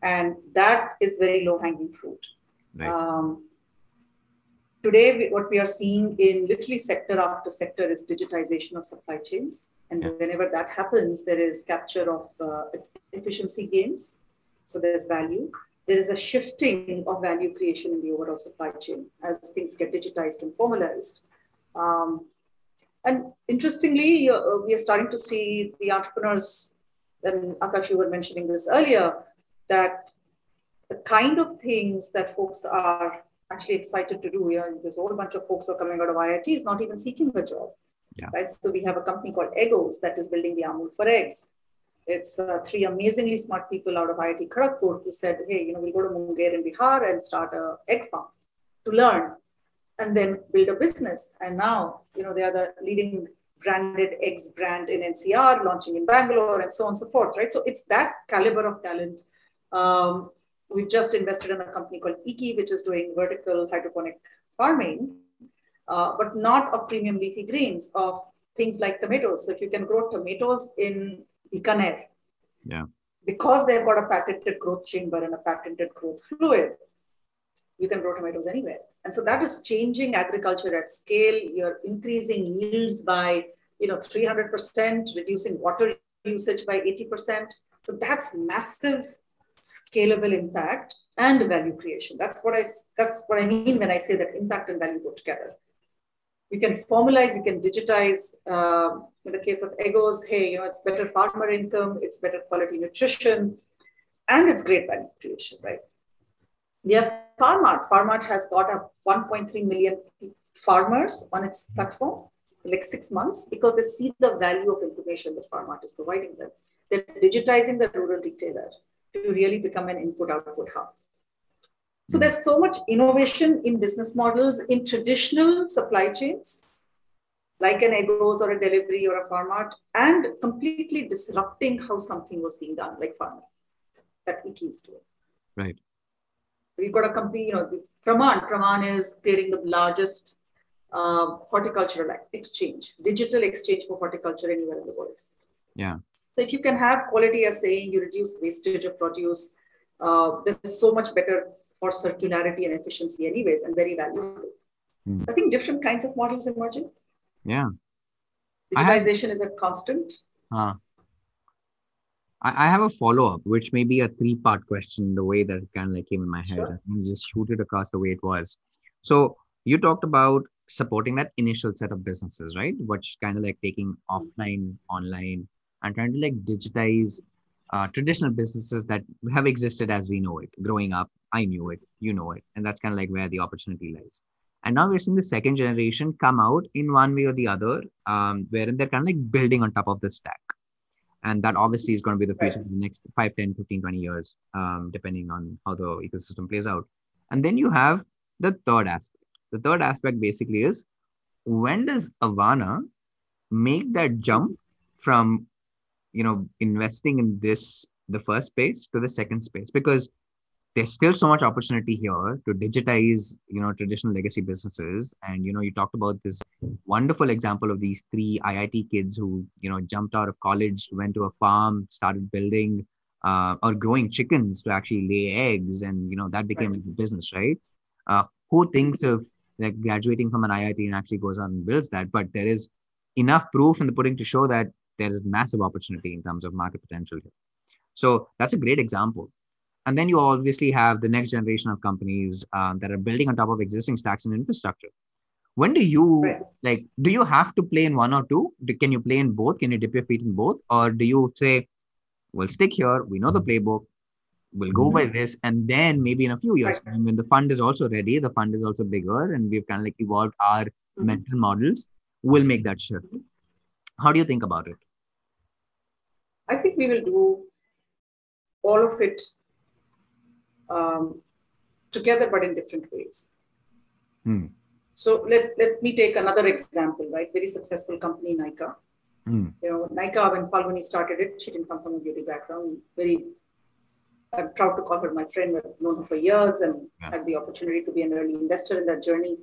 and that is very low hanging fruit. Right. Um, today, we, what we are seeing in literally sector after sector is digitization of supply chains. And yeah. whenever that happens, there is capture of uh, efficiency gains. So there's value. There is a shifting of value creation in the overall supply chain as things get digitized and formalized. Um, and interestingly, uh, we are starting to see the entrepreneurs, and Akash, you were mentioning this earlier, that the kind of things that folks are actually excited to do, you know, there's a whole bunch of folks who are coming out of IITs not even seeking a job. Yeah. Right. So we have a company called Eggoz that is building the Amul for eggs. It's uh, three amazingly smart people out of IIT Kharagpur who said, hey, you know, we'll go to Munger in Bihar and start a egg farm to learn and then build a business. And now, you know, they are the leading branded eggs brand in NCR, launching in Bangalore and so on and so forth, right? So it's that caliber of talent um, we've just invested in a company called Eeki, which is doing vertical hydroponic farming, uh, but not of premium leafy greens, of things like tomatoes. So if you can grow tomatoes in Bikaner, yeah. because they've got a patented growth chamber and a patented growth fluid, you can grow tomatoes anywhere. And so that is changing agriculture at scale. You're increasing yields by you know 300%, reducing water usage by 80%. So that's massive scalable impact and value creation. That's what I that's what I mean when I say that impact and value go together. You can formalize, you can digitize. Um, in the case of eggoz, hey, you know, it's better farmer income, it's better quality nutrition, and it's great value creation, right? We have Farmart. Farmart has got a 1.3 million farmers on its platform like six months because they see the value of information that Farmart is providing them. They're digitizing the rural retailer to really become an input output hub. So there's so much innovation in business models in traditional supply chains, like an Eggoz or a Delhivery or a Farmart, and completely disrupting how something was being done, like farming, that Eeki is doing. Right. We've got a company, you know, Praman. Praman is creating the largest uh, horticultural exchange, digital exchange for horticulture anywhere in the world. Yeah. So if you can have quality as saying you reduce wastage of produce, uh, there's so much better for circularity and efficiency anyways and very valuable. Mm. I think different kinds of models emerging. Yeah. Digitization is a constant. I, I have a follow-up, which may be a three-part question, the way that it kind of like came in my head. Sure. I just shoot it across the way it was. So you talked about supporting that initial set of businesses, right? Which kind of like taking offline, online, and trying to like digitize uh, traditional businesses that have existed as we know it growing up i knew it you know it and that's kind of like where the opportunity lies and now we're seeing the second generation come out in one way or the other um, wherein they're kind of like building on top of the stack and that obviously is going to be the future right. for the next 5 10 15 20 years um, depending on how the ecosystem plays out. And then you have the third aspect. The third aspect basically is when does avaana make that jump from you know investing in this the first space to the second space? Because there's still so much opportunity here to digitize you know traditional legacy businesses and you know you talked about this wonderful example of these three iit kids who you know jumped out of college went to a farm started building uh, or growing chickens to actually lay eggs and you know that became right. a business right uh, who thinks of like graduating from an iit and actually goes out and builds that but there is enough proof in the pudding to show that there is massive opportunity in terms of market potential here. So that's a great example. And then you obviously have the next generation of companies um, that are building on top of existing stacks and infrastructure. When do you right. like? Do you have to play in one or two? Do, can you play in both? Can you dip your feet in both, or do you say, "We'll stick here. We know the playbook. We'll go mm-hmm. by this, and then maybe in a few years, right. when the fund is also ready, the fund is also bigger, and we've kind of like evolved our mm-hmm. mental models, we'll make that shift." How do you think about it? I think we will do all of it um, together, but in different ways. Hmm. So let, let me take another example, right? Very successful company, Nykaa. Hmm. You know, Nykaa, when Falguni started it, she didn't come from a beauty background. Very, I'm proud to call her my friend. I've known her for years and yeah. had the opportunity to be an early investor in that journey.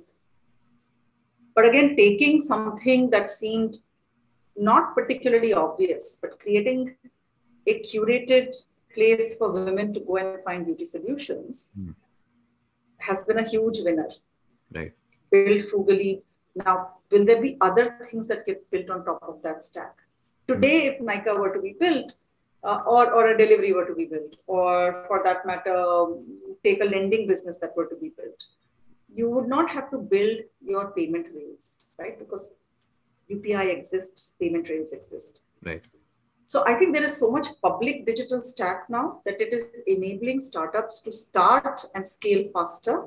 But again, taking something that seemed not particularly obvious, but creating a curated place for women to go and find beauty solutions mm. has been a huge winner. Right. Build frugally. Now, will there be other things that get built on top of that stack? Today, mm. if Nykaa were to be built, uh, or, or a Delhivery were to be built, or for that matter, take a lending business that were to be built, you would not have to build your payment rails, right? Because UPI exists, payment rails exist. Right. So I think there is so much public digital stack now that it is enabling startups to start and scale faster.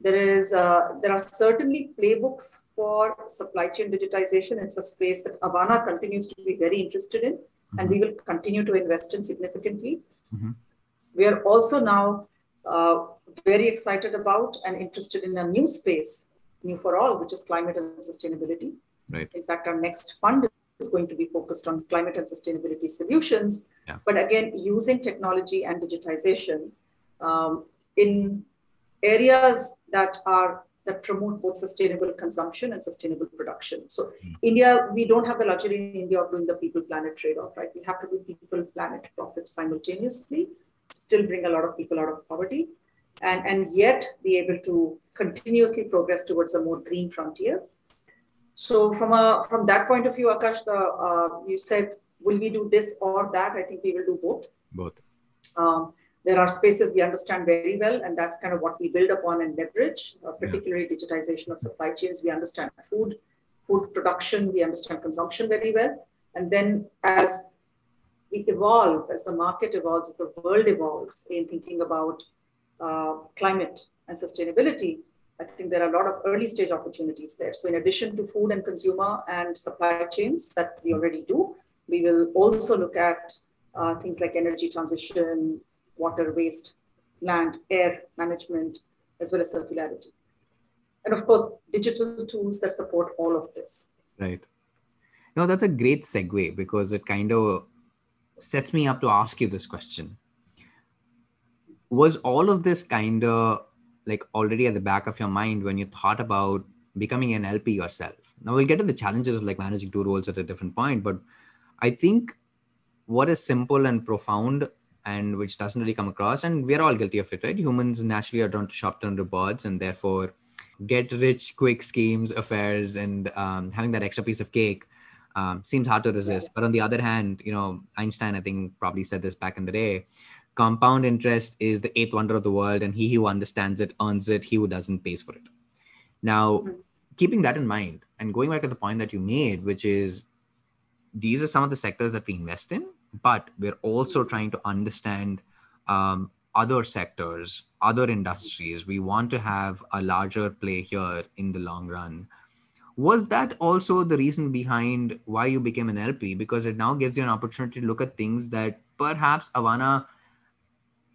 There is uh, there are certainly playbooks for supply chain digitization. It's a space that Avaana continues to be very interested in, mm-hmm. and we will continue to invest in significantly. Mm-hmm. We are also now uh, very excited about and interested in a new space, new for all, which is climate and sustainability. Right. In fact, our next fund is going to be focused on climate and sustainability solutions. Yeah. But again, using technology and digitization um, in areas that are that promote both sustainable consumption and sustainable production. So mm. India, we don't have the luxury in India of doing the people-planet trade-off, right? We have to do people-planet profit simultaneously, still bring a lot of people out of poverty. and, and yet be able to continuously progress towards a more green frontier. So from a from that point of view, Akash, the, uh, you said, will we do this or that? I think we will do both. Both. Um, there are spaces we understand very well, and that's kind of what we build upon and leverage, uh, particularly yeah. digitization of supply chains. We understand food, food production, we understand consumption very well. And then as we evolve, as the market evolves, as the world evolves in thinking about uh, climate and sustainability, I think there are a lot of early stage opportunities there. So in addition to food and consumer and supply chains that we already do, we will also look at uh, things like energy transition, water waste, land, air management, as well as circularity. And of course, digital tools that support all of this. Right. No, that's a great segue because it kind of sets me up to ask you this question. Was all of this kind of like already at the back of your mind when you thought about becoming an LP yourself? Now we'll get to the challenges of like managing two roles at a different point, but I think what is simple and profound and which doesn't really come across and we're all guilty of it right? Humans naturally are drawn to short-term rewards and therefore get rich quick schemes affairs and um, having that extra piece of cake um, seems hard to resist. But on the other hand you know einstein i think probably said this back in the day compound interest is the eighth wonder of the world and he who understands it earns it he who doesn't pays for it now mm-hmm. keeping that in mind and going back to the point that you made which is these are some of the sectors that we invest in but we're also trying to understand um, other sectors, other industries. We want to have a larger play here in the long run. Was that also the reason behind why you became an LP? Because it now gives you an opportunity to look at things that perhaps Avaana,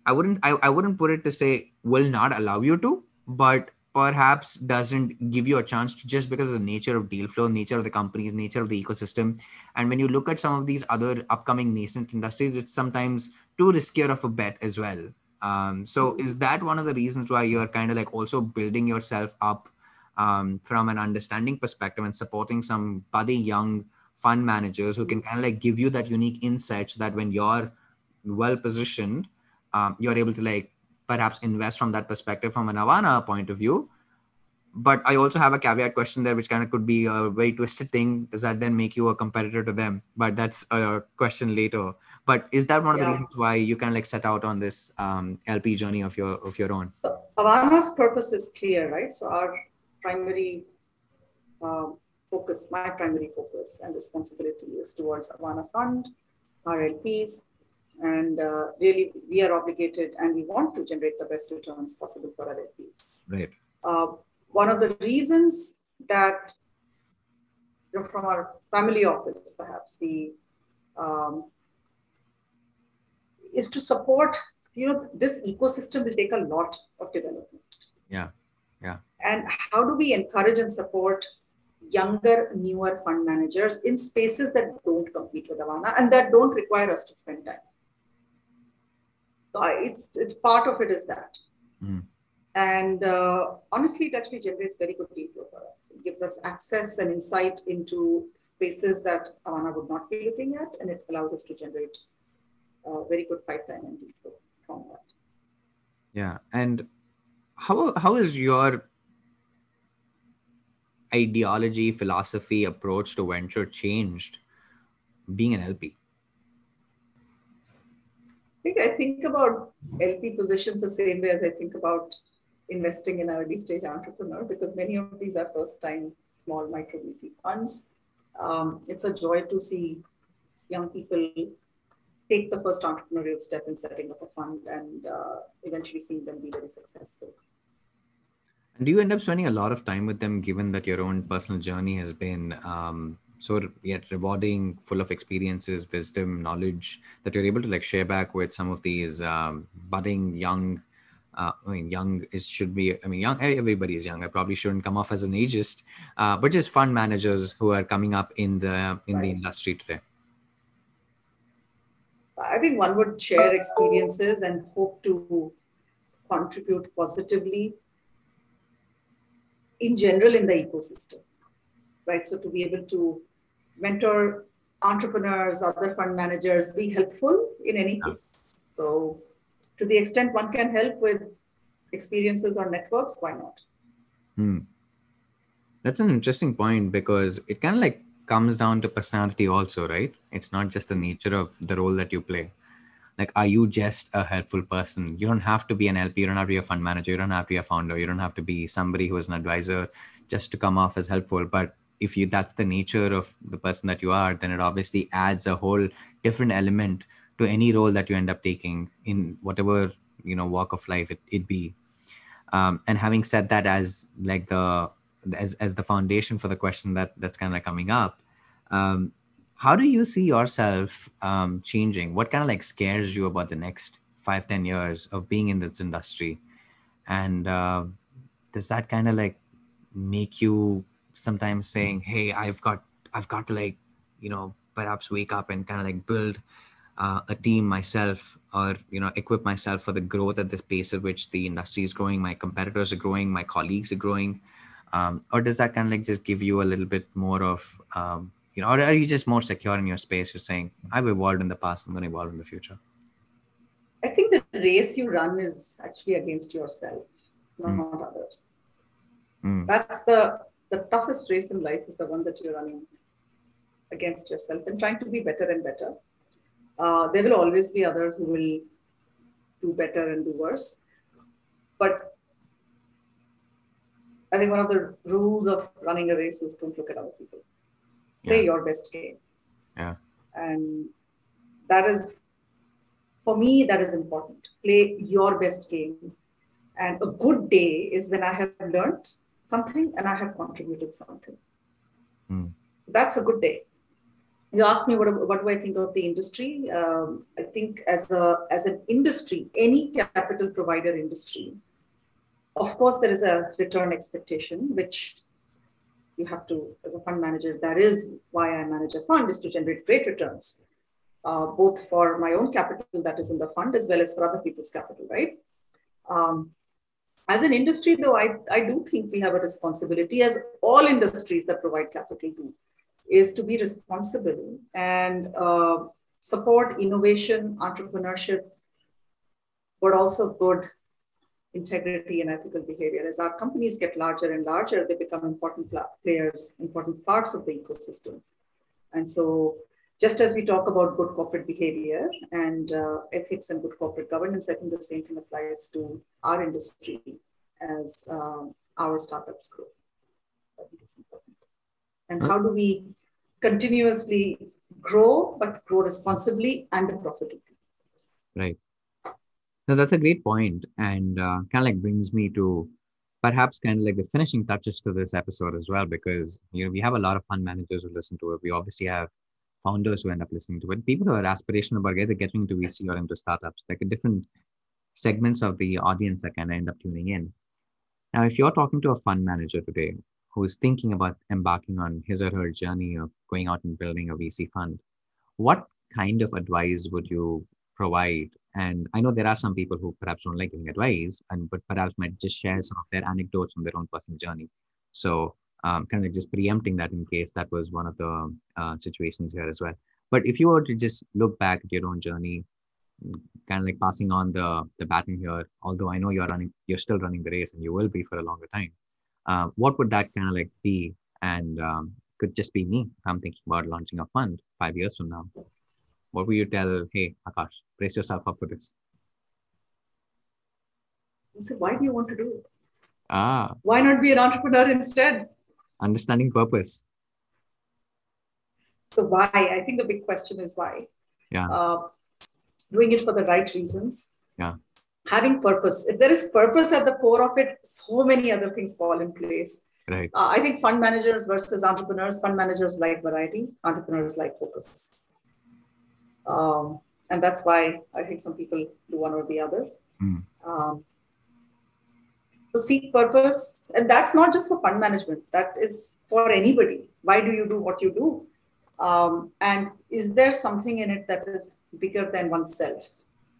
I wouldn't, I, I wouldn't put it to say will not allow you to, but perhaps doesn't give you a chance just because of the nature of deal flow, nature of the companies, nature of the ecosystem. And when you look at some of these other upcoming nascent industries, it's sometimes too riskier of a bet as well. Um, so is that one of the reasons why you're kind of like also building yourself up um, from an understanding perspective and supporting some budding young fund managers who can kind of like give you that unique insight so that when you're well positioned, um, you're able to like perhaps invest from that perspective from a Avaana point of view. But I also have a caveat question there, which kind of could be a very twisted thing. Does that then make you a competitor to them? But that's a question later. But is that one of yeah. the reasons why you kind of like set out on this um, LP journey of your of your own? So Avaana's purpose is clear, right? So our primary um, focus, my primary focus and responsibility is towards Avaana Fund, our LPs, and uh, really we are obligated and we want to generate the best returns possible for our LPs. Right. Uh, one of the reasons that you know, from our family office, perhaps we um, is to support. You know, this ecosystem will take a lot of development. Yeah, yeah. And how do we encourage and support younger, newer fund managers in spaces that don't compete with Avaana and that don't require us to spend time? It's it's part of it is that. Mm. And uh, honestly, it actually generates very good deal flow for us. It gives us access and insight into spaces that Avaana would not be looking at, and it allows us to generate a very good pipeline and deal flow from that. Yeah, and how how is your ideology, philosophy, approach to venture changed being an LP? Think I think about LP positions the same way as I think about investing in early stage entrepreneur because many of these are first time small micro VC funds. Um, it's a joy to see young people take the first entrepreneurial step in setting up a fund and uh, eventually seeing them be very successful. And do you end up spending a lot of time with them given that your own personal journey has been um, so yet rewarding, full of experiences, wisdom, knowledge that you're able to like share back with some of these um, budding young. Uh, I mean, young is should be. I mean, young. Everybody is young. I probably shouldn't come off as an ageist, uh, but just fund managers who are coming up in the in right. the industry today. I think one would share experiences and hope to contribute positively in general in the ecosystem, right? So to be able to mentor entrepreneurs, other fund managers, be helpful in any case. So, to the extent one can help with experiences or networks, why not? Hmm. That's an interesting point because it kind of like comes down to personality also, right? It's not just the nature of the role that you play. Like, are you just a helpful person? You don't have to be an LP, you don't have to be a fund manager, you don't have to be a founder, you don't have to be somebody who is an advisor just to come off as helpful. But if you that's the nature of the person that you are, then it obviously adds a whole different element to any role that you end up taking in whatever you know walk of life it, it be. Um, and having said that as like the as, as the foundation for the question that that's kind of like coming up um, how do you see yourself um, changing what kind of like scares you about the next five ten years of being in this industry and uh, does that kind of like make you sometimes saying hey i've got i've got to like you know perhaps wake up and kind of like build uh, a team myself or you know equip myself for the growth at this pace at which the industry is growing my competitors are growing my colleagues are growing um, or does that kind of like just give you a little bit more of um, you know or are you just more secure in your space you're saying i've evolved in the past i'm going to evolve in the future i think the race you run is actually against yourself not, mm. others mm. that's the the toughest race in life is the one that you're running against yourself and trying to be better and better uh, there will always be others who will do better and do worse but I think one of the rules of running a race is don't look at other people. Play your best game. Yeah. And that is, for me, that is important. Play your best game. And a good day is when I have learned something and I have contributed something. Mm. So that's a good day. You asked me what, what do I think of the industry? Um, I think as a as an industry, any capital provider industry, of course, there is a return expectation, which you have to, as a fund manager, that is why I manage a fund, is to generate great returns, uh, both for my own capital that is in the fund as well as for other people's capital, right? Um, as an industry, though, I, I do think we have a responsibility, as all industries that provide capital do, is to be responsible and uh, support innovation, entrepreneurship, but also good integrity and ethical behavior. As our companies get larger and larger, they become important players, important parts of the ecosystem. And so, just as we talk about good corporate behavior and uh, ethics and good corporate governance, I think the same thing applies to our industry as um, our startups grow. I think it's important. And how do we continuously grow, but grow responsibly and profitably? Right. No, that's a great point, and uh, kind of like brings me to perhaps kind of like the finishing touches to this episode as well, because you know we have a lot of fund managers who listen to it. We obviously have founders who end up listening to it. People who are aspirational about either getting into VC or into startups, like different segments of the audience that kind of end up tuning in. Now, if you're talking to a fund manager today who is thinking about embarking on his or her journey of going out and building a VC fund, what kind of advice would you provide and I know there are some people who perhaps don't like giving advice, and but perhaps might just share some of their anecdotes from their own personal journey. So um, kind of just preempting that in case that was one of the uh, situations here as well. But if you were to just look back at your own journey, kind of like passing on the the baton here, although I know you're running, you're still running the race, and you will be for a longer time. Uh, what would that kind of like be? And um, could just be me if I'm thinking about launching a fund five years from now what would you tell, hey, Akash, brace yourself up for this? So why do you want to do it? Ah. Why not be an entrepreneur instead? Understanding purpose. So why? I think the big question is why. Yeah. Uh, doing it for the right reasons. Yeah. Having purpose. If there is purpose at the core of it, so many other things fall in place. Right. Uh, I think fund managers versus entrepreneurs. Fund managers like variety. Entrepreneurs like focus. Um, and that's why I think some people do one or the other. Mm. Um, so seek purpose, and that's not just for fund management. That is for anybody. Why do you do what you do? Um, and is there something in it that is bigger than oneself?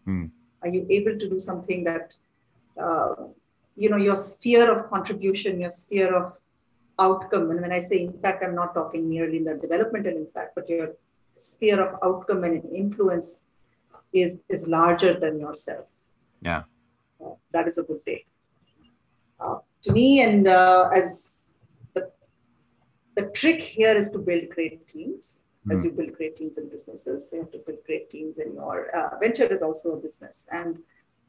Mm. Are you able to do something that, uh, you know, your sphere of contribution, your sphere of outcome? And when I say impact, I'm not talking merely in the developmental impact, but your sphere of outcome and influence is is larger than yourself yeah uh, that is a good day uh, to me, and uh, as the, the trick here is to build great teams. Mm. As hmm. you build great teams in businesses, you have to build great teams in your uh, venture is also a business. And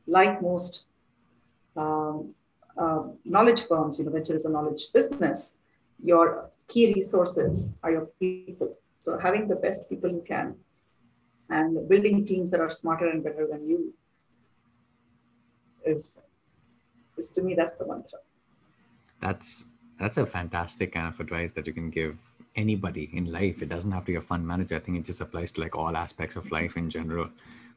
like most um, uh, knowledge firms, you know, venture is a knowledge business. Your key resources are your people. So having the best people you can and building teams that are smarter and better than you is, is to me that's the mantra. That's that's a fantastic kind of advice that you can give anybody in life. It doesn't have to be a fund manager. I think it just applies to like all aspects of life in general.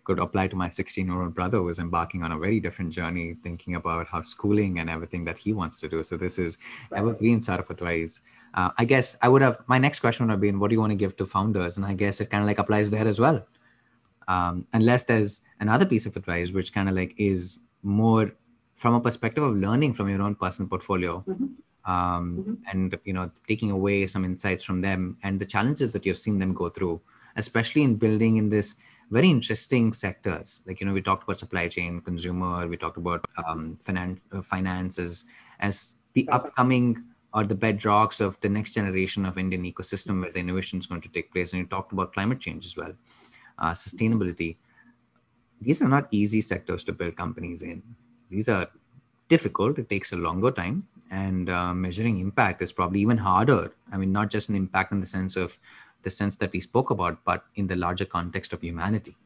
Could apply to my 16 year old brother who is embarking on a very different journey thinking about how schooling and everything that he wants to do. So this is evergreen sort of advice. Uh, i guess i would have my next question would have been what do you want to give to founders? And i guess it kind of like applies there as well. Um, unless there's another piece of advice which kind of like is more from a perspective of learning from your own personal portfolio mm-hmm. Um, mm-hmm. and you know taking away some insights from them and the challenges that you've seen them go through especially in building in this very interesting sectors. Like you know we talked about supply chain consumer we talked about um, finan- uh, finances as the upcoming or the bedrocks of the next generation of indian ecosystem where the innovation is going to take place. And you talked about climate change as well uh, sustainability. These are not easy sectors to build companies in these are difficult. It takes a longer time. And uh, measuring impact is probably even harder. I mean not just an impact in the sense of the sense that we spoke about but in the larger context of humanity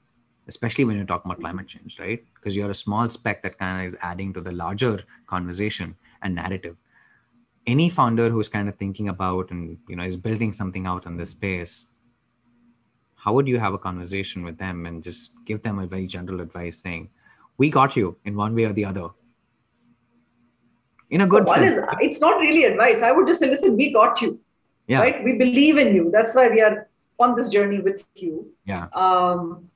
especially when you're talking about climate change right? Because you're a small speck that kind of is adding to the larger conversation and narrative. Any founder who's kind of thinking about and you know is building something out in this space how would you have a conversation with them and just give them a very general advice saying we got you in one way or the other. In a good one sense. is it's not really advice. I would just say listen we got you yeah. right? We believe in you. That's why we are on this journey with you. Yeah. Um,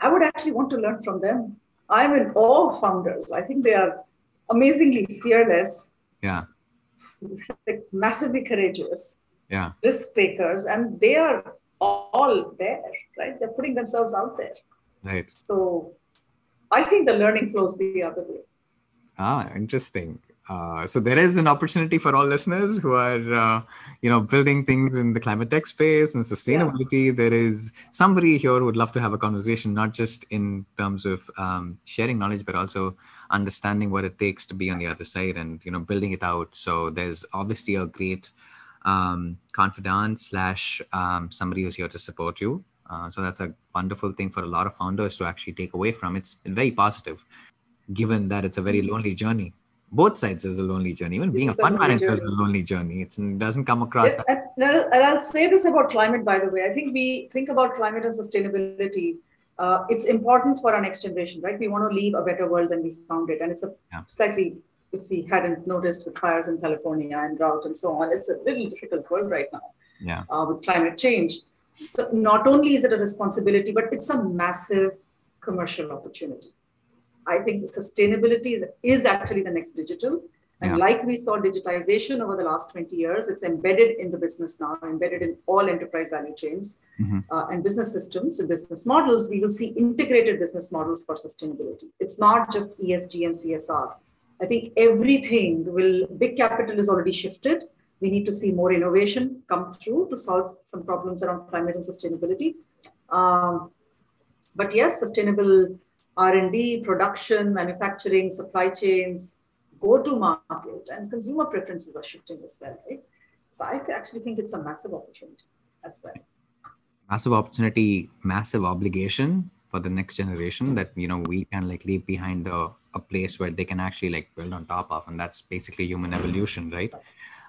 i would actually want to learn from them. I'm in awe of founders. I think they are amazingly fearless. Yeah. Like massively courageous. Yeah. Risk takers. And they are all there, right? They're putting themselves out there. Right. So I think the learning flows the other way. Ah, interesting. Uh, so there is an opportunity for all listeners who are, uh, you know, building things in the climate tech space and sustainability. Yeah. There is somebody here who would love to have a conversation, not just in terms of um, sharing knowledge, but also understanding what it takes to be on the other side and you know building it out. So there's obviously a great um, confidant slash um, somebody who's here to support you. Uh, so that's a wonderful thing for a lot of founders to actually take away from. It's very positive, given that it's a very lonely journey. Both sides is a lonely journey. Even being it's a fund manager journey. is a lonely journey. It's, it doesn't come across. and, and I'll say this about climate, by the way. I think we think about climate and sustainability. Uh, it's important for our next generation, right? We want to leave a better world than we found it, and it's a yeah. slightly if we hadn't noticed with fires in California and drought and so on. It's a little difficult world right now yeah. uh, with climate change. So not only is it a responsibility, but it's a massive commercial opportunity. I think sustainability is, is actually the next digital. And yeah. like we saw digitization over the last 20 years, it's embedded in the business now, embedded in all enterprise value chains mm-hmm. uh, and business systems and business models. We will see integrated business models for sustainability. It's not just ESG and CSR. I think everything will, big capital is already shifted. We need to see more innovation come through to solve some problems around climate and sustainability. Um, but yes, sustainable R&D, production, manufacturing, supply chains, go-to-market, and consumer preferences are shifting as well, right? So I actually think it's a massive opportunity as well. Massive opportunity, massive obligation for the next generation that you know we can like leave behind the a place where they can actually like build on top of and that's basically human evolution right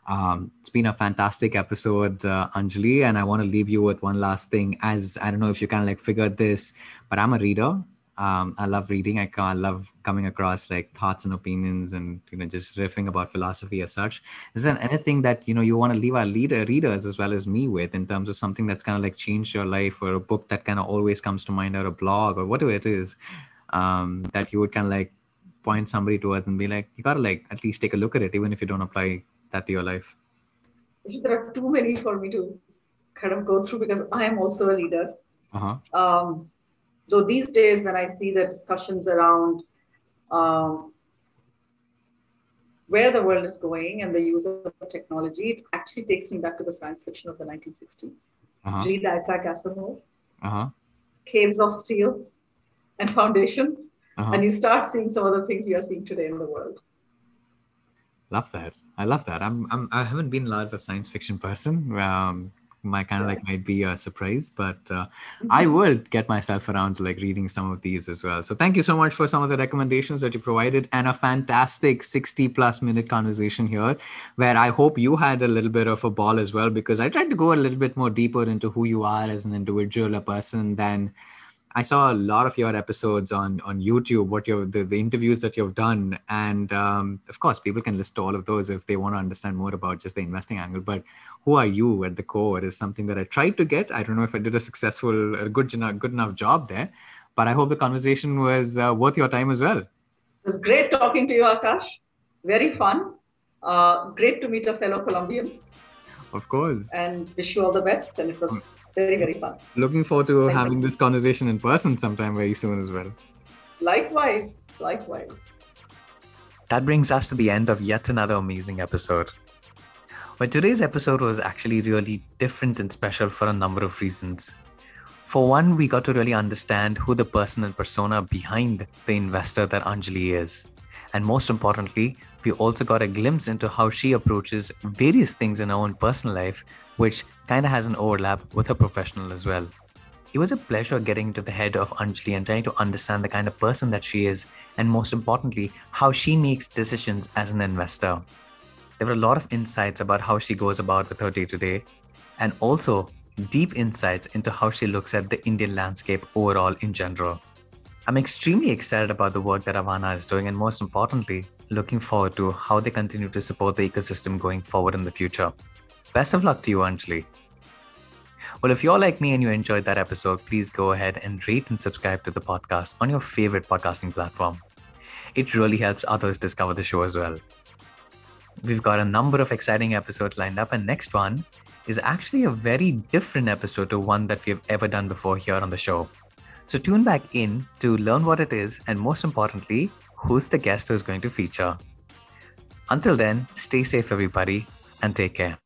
um, it's been a fantastic episode uh, anjali and i want to leave you with one last thing as i don't know if you can like figure this but i'm a reader um, I love reading. I, I love coming across like thoughts and opinions and you know just riffing about philosophy as such. Is there anything that you know you want to leave our leader readers as well as me with in terms of something that's kind of like changed your life or a book that kind of always comes to mind or a blog or whatever it is um, that you would kind of like point somebody towards and be like, you gotta like at least take a look at it, even if you don't apply that to your life? There are too many for me to kind of go through because I am also a leader. Uh-huh. Um, so these days, when I see the discussions around um, where the world is going and the use of technology, it actually takes me back to the science fiction of the 1960s. Uh-huh. Read Isaac Asimov, uh-huh. Caves of Steel, and Foundation, uh-huh. and you start seeing some of the things we are seeing today in the world. Love that. I love that. I'm, I'm I haven't been a lot of a science fiction person. Um, my kind of like might be a surprise but uh, i will get myself around to like reading some of these as well so thank you so much for some of the recommendations that you provided and a fantastic 60 plus minute conversation here where i hope you had a little bit of a ball as well because i tried to go a little bit more deeper into who you are as an individual a person than I saw a lot of your episodes on on YouTube, what your the, the interviews that you've done, and um, of course, people can list all of those if they want to understand more about just the investing angle. But who are you at the core is something that I tried to get. I don't know if I did a successful, a good good enough job there, but I hope the conversation was uh, worth your time as well. It was great talking to you, Akash. Very fun. Uh, great to meet a fellow Colombian. Of course. And wish you all the best. And it was very, very fun. Looking forward to Thank having you. this conversation in person sometime very soon as well. Likewise. Likewise. That brings us to the end of yet another amazing episode. But today's episode was actually really different and special for a number of reasons. For one, we got to really understand who the person and persona behind the investor that Anjali is. And most importantly, we also got a glimpse into how she approaches various things in her own personal life, which kind of has an overlap with her professional as well. It was a pleasure getting to the head of Anjali and trying to understand the kind of person that she is, and most importantly, how she makes decisions as an investor. There were a lot of insights about how she goes about with her day to day, and also deep insights into how she looks at the Indian landscape overall in general. I'm extremely excited about the work that Avaana is doing, and most importantly, looking forward to how they continue to support the ecosystem going forward in the future. Best of luck to you, Anjali. Well, if you're like me and you enjoyed that episode, please go ahead and rate and subscribe to the podcast on your favorite podcasting platform. It really helps others discover the show as well. We've got a number of exciting episodes lined up, and next one is actually a very different episode to one that we've ever done before here on the show. So tune back in to learn what it is and most importantly, who's the guest who's going to feature. Until then, stay safe, everybody, and take care.